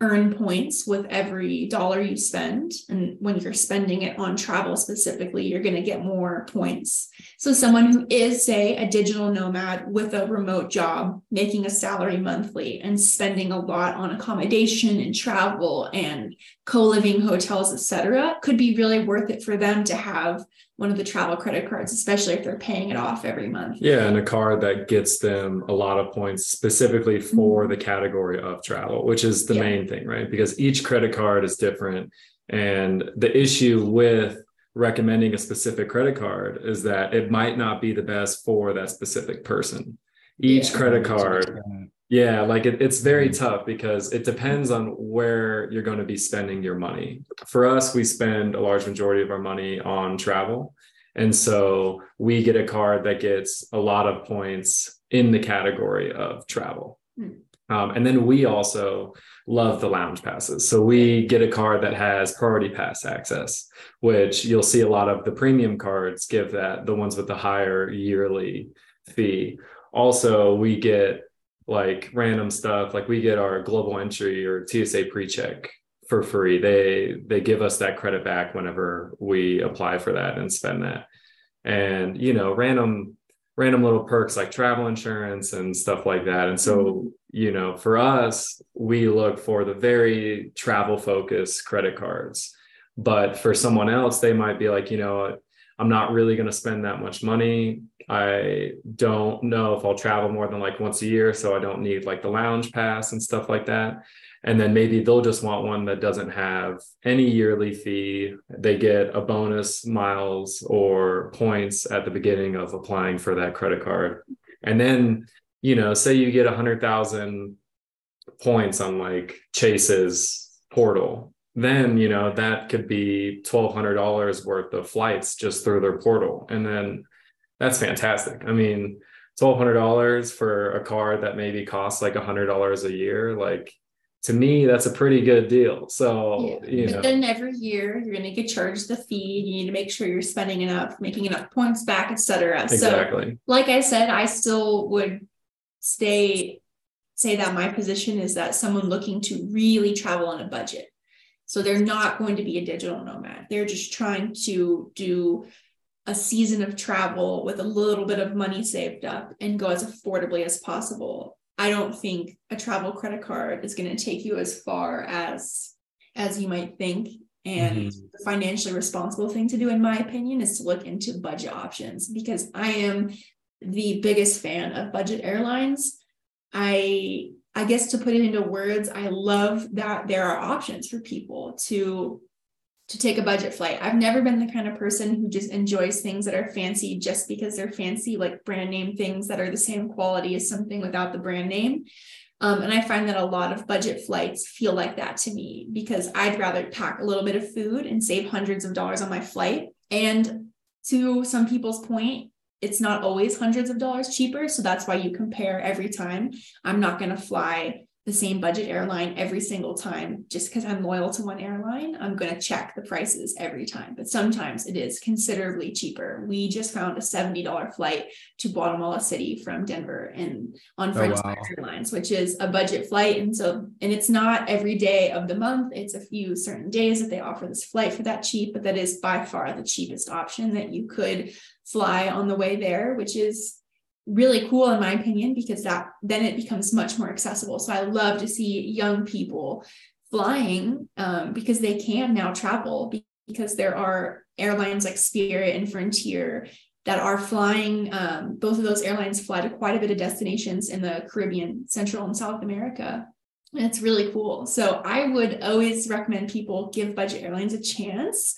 Speaker 2: earn points with every dollar you spend. And when you're spending it on travel specifically, you're going to get more points. So, someone who is, say, a digital nomad with a remote job, making a salary monthly and spending a lot on accommodation and travel and co living hotels, etc., could be really worth it for them to have one of the travel credit cards, especially if they're paying it off every month.
Speaker 3: Yeah, and a card that gets them a lot of points specifically for mm-hmm. the category of travel, which is the yeah. main thing, right? Because each credit card is different. And the issue with recommending a specific credit card is that it might not be the best for that specific person. Each yeah, credit card yeah, like it, it's very mm-hmm. tough because it depends on where you're going to be spending your money. For us, we spend a large majority of our money on travel. And so we get a card that gets a lot of points in the category of travel. Mm. Um, and then we also love the lounge passes. So we get a card that has priority pass access, which you'll see a lot of the premium cards give that, the ones with the higher yearly fee. Also, we get like random stuff like we get our global entry or tsa pre-check for free. They they give us that credit back whenever we apply for that and spend that. And you know random random little perks like travel insurance and stuff like that. And so mm-hmm. you know for us we look for the very travel focused credit cards. But for someone else they might be like you know i'm not really going to spend that much money I don't know if I'll travel more than like once a year, so I don't need like the lounge pass and stuff like that. And then maybe they'll just want one that doesn't have any yearly fee. They get a bonus miles or points at the beginning of applying for that credit card. And then, you know, say you get a hundred thousand points on like Chase's portal, then you know that could be twelve hundred dollars worth of flights just through their portal. And then that's fantastic. I mean, twelve hundred dollars for a car that maybe costs like a hundred dollars a year, like to me, that's a pretty good deal. So yeah. you
Speaker 2: but
Speaker 3: know.
Speaker 2: then every year you're gonna get charged the fee. You need to make sure you're spending enough, making enough points back, etc.
Speaker 3: Exactly.
Speaker 2: So like I said, I still would stay say that my position is that someone looking to really travel on a budget. So they're not going to be a digital nomad. They're just trying to do a season of travel with a little bit of money saved up and go as affordably as possible. I don't think a travel credit card is going to take you as far as as you might think. And mm-hmm. the financially responsible thing to do in my opinion is to look into budget options because i am the biggest fan of budget airlines. I i guess to put it into words i love that there are options for people to to take a budget flight. I've never been the kind of person who just enjoys things that are fancy just because they're fancy, like brand name things that are the same quality as something without the brand name. Um, and I find that a lot of budget flights feel like that to me because I'd rather pack a little bit of food and save hundreds of dollars on my flight. And to some people's point, it's not always hundreds of dollars cheaper. So that's why you compare every time. I'm not going to fly the same budget airline every single time just because I'm loyal to one airline. I'm going to check the prices every time, but sometimes it is considerably cheaper. We just found a $70 flight to Guatemala City from Denver and on oh, French oh, wow. Airlines, which is a budget flight. And so, and it's not every day of the month, it's a few certain days that they offer this flight for that cheap, but that is by far the cheapest option that you could fly on the way there, which is really cool in my opinion because that then it becomes much more accessible. So i love to see young people flying um, because they can now travel because there are airlines like spirit and frontier that are flying um, both of those airlines fly to quite a bit of destinations in the caribbean central and south america. And it's really cool. So i would always recommend people give budget airlines a chance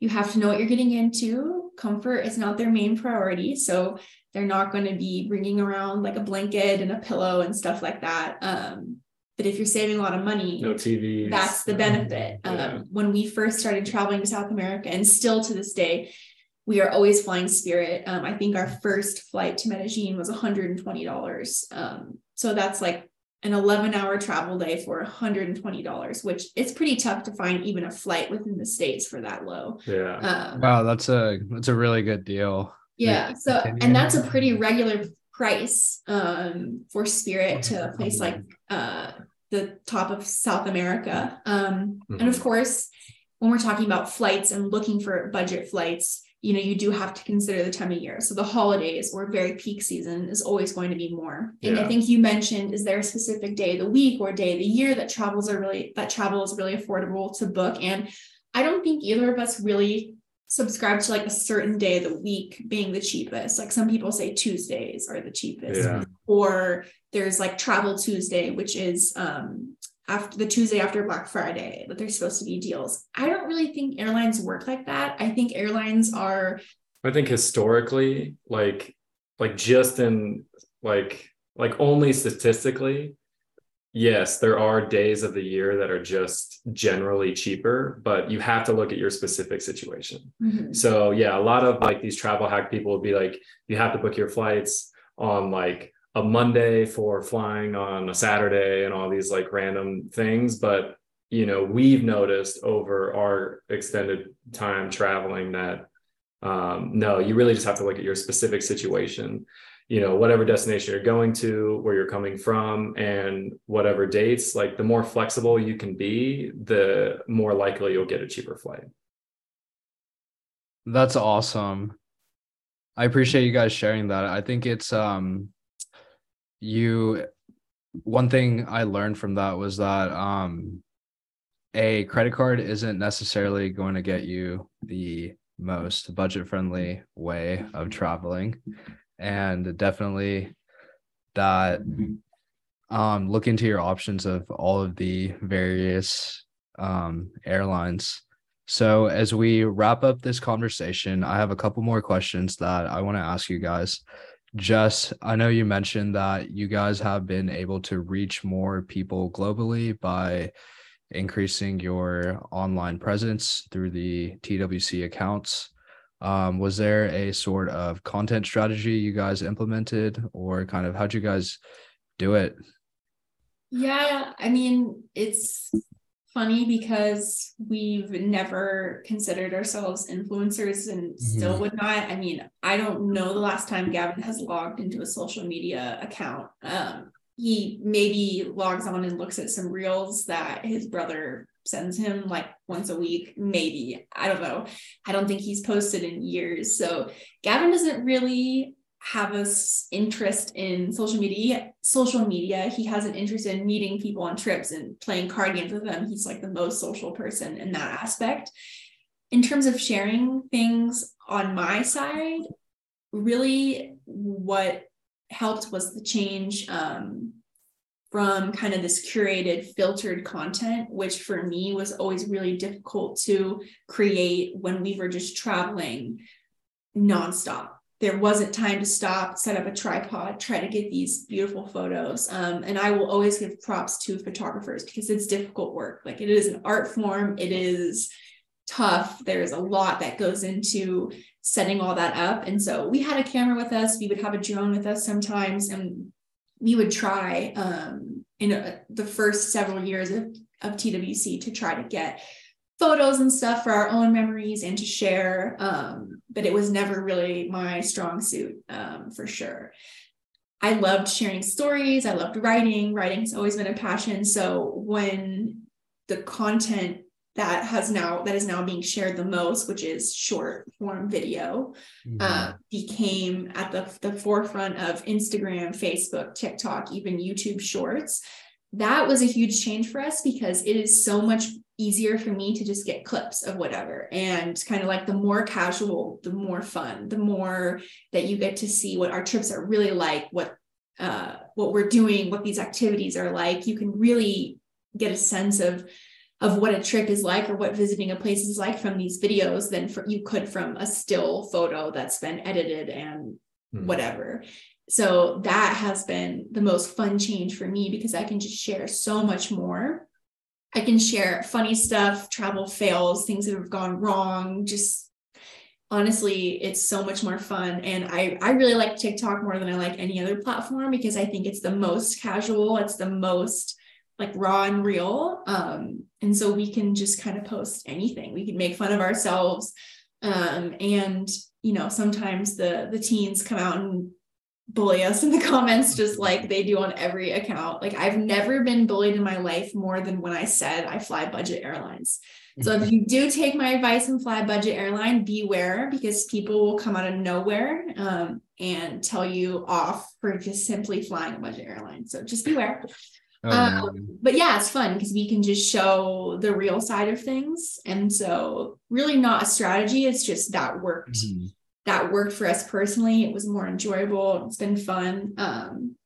Speaker 2: you have to know what you're getting into comfort is not their main priority so they're not going to be bringing around like a blanket and a pillow and stuff like that. Um, but if you're saving a lot of money,
Speaker 3: no TV.
Speaker 2: that's the benefit.
Speaker 3: Yeah.
Speaker 2: Um, when we first started traveling to South America, and still to this day, we are always flying Spirit. Um, I think our first flight to Medellin was $120. Um, so that's like an 11 hour travel day for $120, which it's pretty tough to find even a flight within the States for that low.
Speaker 3: Yeah.
Speaker 2: Um,
Speaker 1: Wow, that's a that's a really good deal.
Speaker 2: yeah. So, and that's a pretty regular price um, for Spirit to a place like uh, the top of South America. Um, And of course, when we're talking about flights and looking for budget flights, you know, you do have to consider the time of year. So the holidays or very peak season is always going to be more. And I think you mentioned, is there a specific day of the week or day of the year that travels are really that travel is really affordable to book? And I don't think either of us really subscribe to like a certain day of the week being the cheapest. Like some people say Tuesdays are the cheapest
Speaker 3: Yeah.
Speaker 2: or there's like travel tuesday which is um after the tuesday after black friday that there's supposed to be deals. I don't really think airlines work like that. I think airlines are
Speaker 3: I think historically, like like just in like like only statistically, yes, there are days of the year that are just generally cheaper, but you have to look at your specific situation. Mm-hmm. So yeah, a lot of like these travel hack people would be like, you have to book your flights on like a Monday for flying on a Saturday and all these like random things. But you know, we've noticed over our extended time traveling that um, no, you really just have to look at your specific situation. You know, whatever destination you're going to, where you're coming from, and whatever dates. Like the more flexible you can be, the more likely you'll get a cheaper flight.
Speaker 1: That's awesome. I appreciate you guys sharing that. I think it's um you one thing I learned from that was that um a credit card isn't necessarily going to get you the most budget friendly way of traveling and definitely that um look into your options of all of the various um airlines so, as we wrap up this conversation, I have a couple more questions that I want to ask you guys. Just, I know you mentioned that you guys have been able to reach more people globally by increasing your online presence through the TWC accounts. Um, was there a sort of content strategy you guys implemented, or kind of how'd you guys do it?
Speaker 2: Yeah, I mean, it's funny because we've never considered ourselves influencers and still
Speaker 1: Mhm.
Speaker 2: would not. I mean, I don't know the last time Gavin has logged into a social media account. Um, he maybe logs on and looks at some reels that his brother sends him like once a week, maybe. I don't know. I don't think he's posted in years. So Gavin doesn't really have a interest in social media social media he has an interest in meeting people on trips and playing card games with them. He's like the most social person in that aspect. In terms of sharing things on my side really what helped was the change um, from kind of this curated filtered content which for me was always really difficult to create when we were just traveling nonstop there wasn't time to stop, set up a tripod, try to get these beautiful photos. Um, and I will always give props to photographers because it's difficult work. Like it is an art form, it is tough. There's a lot that goes into setting all that up. And so we had a camera with us, we would have a drone with us sometimes, and we would try um, in a, the first several years of, of TWC to try to get photos and stuff for our own memories and to share. Um, but it was never really my strong suit um, for sure. I loved sharing stories. I loved writing. Writing's always been a passion. So when the content that has now that is now being shared the most, which is short form video, uh, became at the, the forefront of Instagram, Facebook, TikTok, even YouTube Shorts. That was a huge change for us because it is so much easier for me to just get clips of whatever and kind of like the more casual the more fun the more that you get to see what our trips are really like what uh what we're doing what these activities are like you can really get a sense of of what a trip is like or what visiting a place is like from these videos than for you could from a still photo that's been edited and
Speaker 3: Hmm.
Speaker 2: whatever so that has been the most fun change for me because I can just share so much more. I can share funny stuff, travel fails, things that have gone wrong, just honestly it's so much more fun. And i i really like tiktok more than i like any other platform because i think it's the most casual it's the most like raw and real. Um and so we can just kind of post anything. We can make fun of ourselves. Um and you know sometimes the the teens come out and bully us in the comments just like they do on every account like i've never been bullied in my life more than when i said i fly budget airlines so if you do take my advice and fly budget airline, beware because people will come out of nowhere um, and tell you off for just simply flying a budget airline. So just beware. Oh, um, but yeah, it's fun because we can just show the real side of things. And so really not a strategy. It's just that worked. Mm-hmm. That worked for us personally. It was more enjoyable. It's been fun. Um,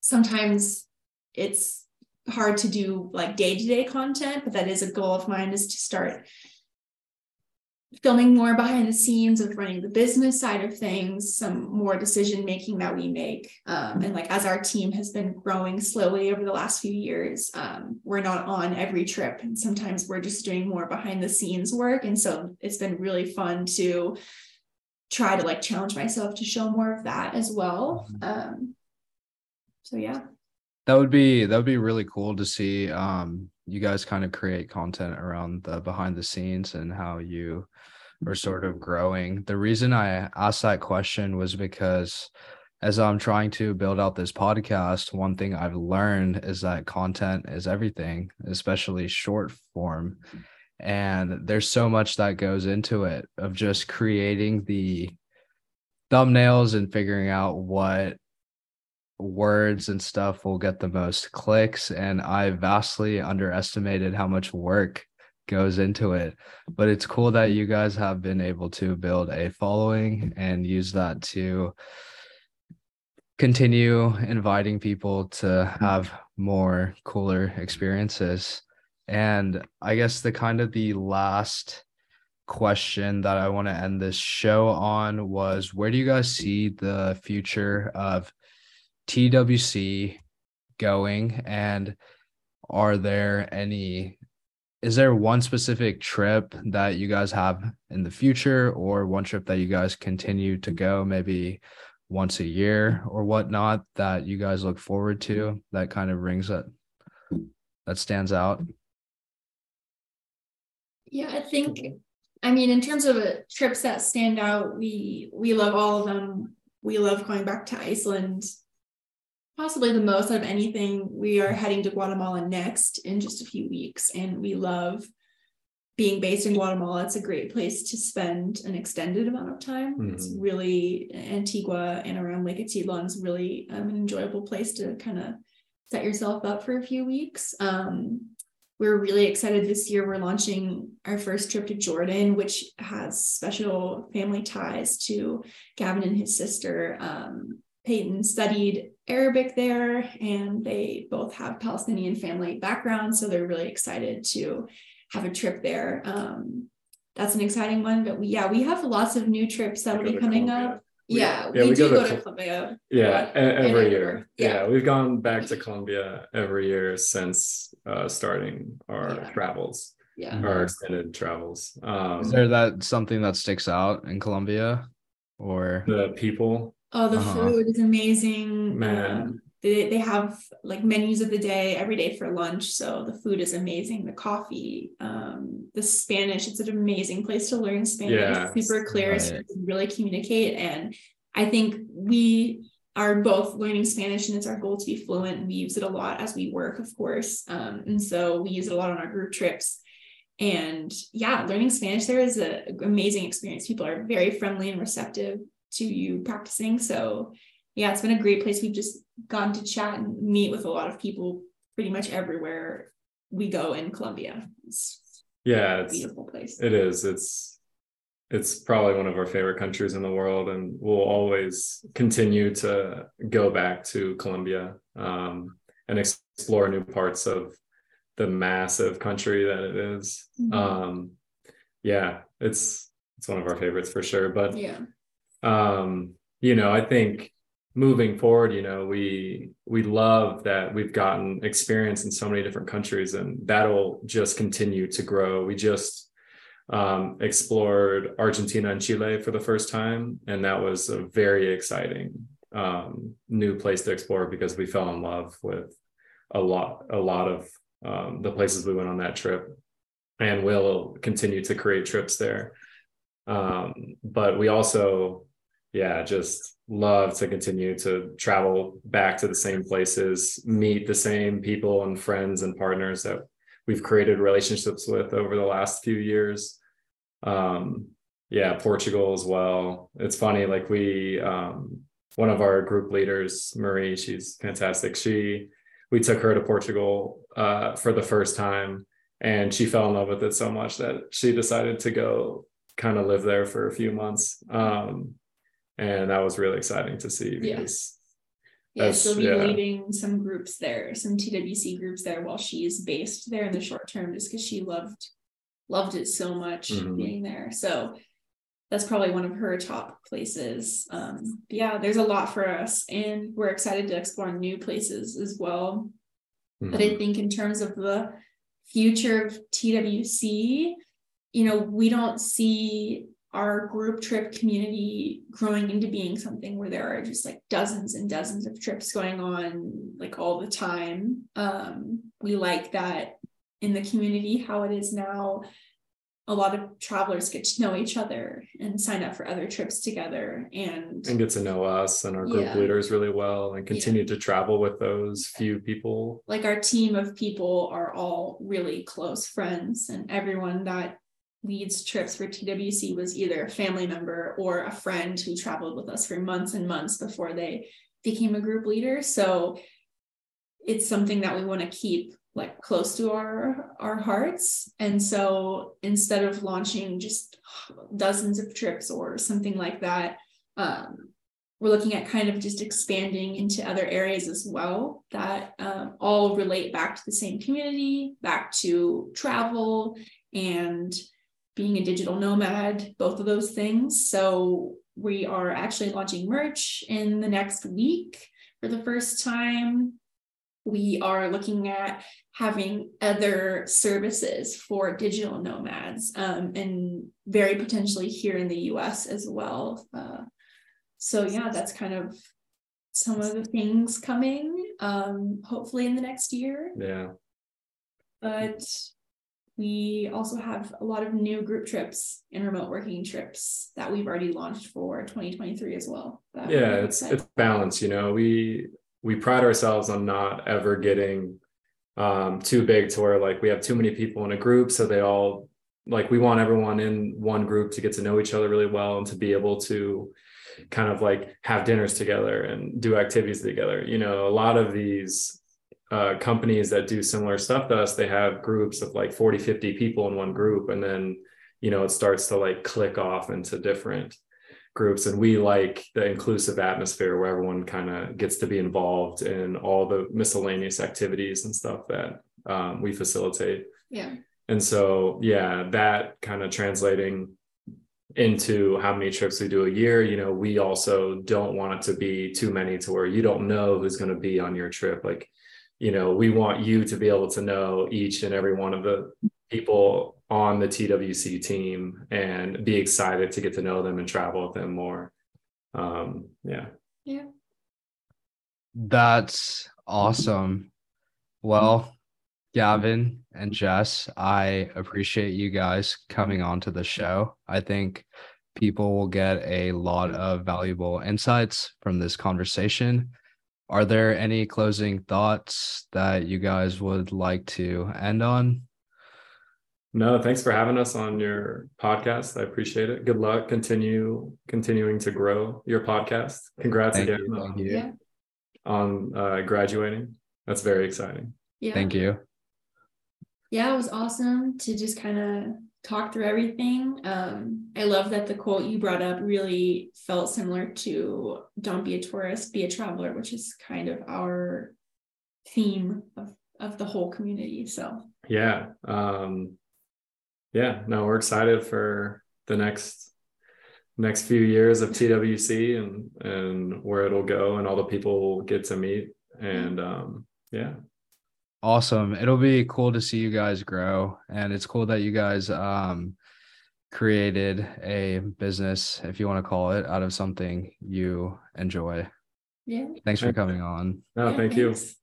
Speaker 2: sometimes it's hard to do like day-to-day content but that is a goal of mine is to start filming more behind the scenes of running the business side of things some more decision making that we make um, and like as our team has been growing slowly over the last few years um, we're not on every trip and sometimes we're just doing more behind the scenes work and so it's been really fun to try to like challenge myself to show more of that as well um, so yeah
Speaker 1: that would be that would be really cool to see um you guys kind of create content around the behind the scenes and how you are sort of growing. The reason I asked that question was because as I'm trying to build out this podcast, one thing I've learned is that content is everything, especially short form. And there's so much that goes into it of just creating the thumbnails and figuring out what words and stuff will get the most clicks. And i vastly underestimated how much work goes into it. But it's cool that you guys have been able to build a following and use that to continue inviting people to have more cooler experiences and i guess the kind of the last question that i want to end this show on was where do you guys see the future of TWC going? And are there any is there one specific trip that you guys have in the future or one trip that you guys continue to go maybe once a year or whatnot that you guys look forward to that kind of rings that that stands out
Speaker 2: yeah i think i mean in terms of trips that stand out we we love all of them we love going back to iceland possibly the most out of anything. We are heading to Guatemala next in just a few weeks, and we love being based in Guatemala. It's a great place to spend an extended amount of time. Mm-hmm. It's really Antigua and around Lake Atitlan is really um, an enjoyable place to kind of set yourself up for a few weeks. Um, we're really excited this year. We're launching our first trip to Jordan, which has special family ties to Gavin and his sister. Um, Peyton studied Arabic there, and they both have Palestinian family backgrounds. So they're really excited to have a trip there. Um, that's an exciting one. But we, yeah, we have lots of new trips that will be coming up. We, yeah, yeah, we, we do go, to, Colombia.
Speaker 3: Yeah, every year. Yeah. yeah. we've gone back to Colombia every year since uh, starting our yeah. travels. Yeah, our extended travels.
Speaker 1: Um, Is there that something that sticks out in Colombia, or
Speaker 3: the people?
Speaker 2: Oh, the uh-huh. food is amazing. Man. Um, they, they have like menus of the day every day for lunch. So the food is amazing. The coffee, um, the Spanish, it's an amazing place to learn Spanish. Yeah, super clear, right. so really communicate. And I think we are both learning Spanish and it's our goal to be fluent. And we use it a lot as we work, of course. Um, and so we use it a lot on our group trips. And yeah, learning Spanish there is an amazing experience. People are very friendly and receptive to you practicing. So yeah, it's been a great place. We've just gotten to chat and meet with a lot of people pretty much everywhere we go in Colombia. It's
Speaker 3: yeah, it's beautiful place. It is. It's it's probably one of our favorite countries in the world, and we'll always continue to go back to Colombia um, and explore new parts of the massive country that it is. Mm-hmm. Um, yeah, it's it's one of our favorites for sure. But
Speaker 2: yeah,
Speaker 3: um, you know, I think moving forward, you know, we we love that we've gotten experience in so many different countries, and that'll just continue to grow. We just um, explored Argentina and Chile for the first time, and that was a very exciting um, new place to explore because we fell in love with a lot a lot of um, the places we went on that trip, and we'll continue to create trips there. Um, but we also, yeah, just love to continue to travel back to the same places, meet the same people and friends and partners that we've created relationships with over the last few years. Um, yeah, Portugal as well. It's funny, like we, um, one of our group leaders, Marie, she's fantastic. She, we took her to Portugal uh, for the first time, and she fell in love with it so much that she decided to go kind of live there for a few months. Um, and that was really exciting to see because
Speaker 2: yeah, she'll be yeah. leading some groups there, some TWC groups there while she's based there in the short term, just because she loved loved it so much mm-hmm. being there. So that's probably one of her top places. Um, yeah, there's a lot for us, and we're excited to explore new places as well. Mm-hmm. But I mm-hmm. think in terms of the future of TWC, you know, we don't see our group trip community growing into being something where there are just like dozens and dozens of trips going on like all the time. Um, we like that in the community how it is now. A lot of travelers get to know each other and sign up for other trips together and
Speaker 3: and get to know us and our group yeah. leaders really well and continue yeah. to travel with those few people.
Speaker 2: Like our team of people are all really close friends and everyone that leads trips for TWC was either a family member or a friend who traveled with us for months and months before they became a group leader. So it's something that we want to keep like close to our our hearts and so instead of launching just dozens of trips or something like that um, we're looking at kind of just expanding into other areas as well that um, all relate back to the same community back to travel and being a digital nomad, both of those things. So we are actually launching merch in the next week for the first time. We are looking at having other services for digital nomads um, and very potentially here in the US as well. Uh, so, yeah, that's kind of some of the things coming, um, hopefully in the next year.
Speaker 3: Yeah.
Speaker 2: But we also have a lot of new group trips and remote working trips that we've already launched for 2023 as well.
Speaker 3: Yeah, it's it's balance. You know, we we pride ourselves on not ever getting um, too big to where like we have too many people in a group, so they all like we want everyone in one group to get to know each other really well and to be able to kind of like have dinners together and do activities together. You know, a lot of these uh, companies that do similar stuff to us, they have groups of like 40, 50 people in one group. And then, you know, it starts to like click off into different groups. And we like the inclusive atmosphere where everyone kind of gets to be involved in all the miscellaneous activities and stuff that um, we facilitate.
Speaker 2: Yeah.
Speaker 3: And so, yeah, that kind of translating into how many trips we do a year you know we also don't want it to be too many to where you don't know who's going to be on your trip like you know, we want you to be able to know each and every one of the people on the TWC team and be excited to get to know them and travel with them more. Um, yeah.
Speaker 2: Yeah.
Speaker 1: That's awesome. Well, Gavin and Jess, I appreciate you guys coming on to the show. I think people will get a lot of valuable insights from this conversation are there any closing thoughts that you guys would like to end on?
Speaker 3: No, thanks for having us on your podcast. I appreciate it. Good luck. Continue continuing to grow your podcast. Congrats thank again
Speaker 1: you, on, you.
Speaker 3: on uh, graduating. That's very exciting.
Speaker 2: Yeah.
Speaker 1: Thank you.
Speaker 2: Yeah, it was awesome to just kind of talk through everything. Um, I love that the quote you brought up really felt similar to don't be a tourist, be a traveler, which is kind of our theme of, of the whole community. So
Speaker 3: yeah. Um, yeah, no, we're excited for the next next few years of TWC and and where it'll go and all the people we'll get to meet and um yeah
Speaker 1: awesome. It'll be cool to see you guys grow and it's cool that you guys um created a business if you want to call it out of something you enjoy.
Speaker 2: Yeah.
Speaker 1: thanks for coming on.
Speaker 3: No
Speaker 2: Yeah,
Speaker 3: thank you.
Speaker 2: Thanks.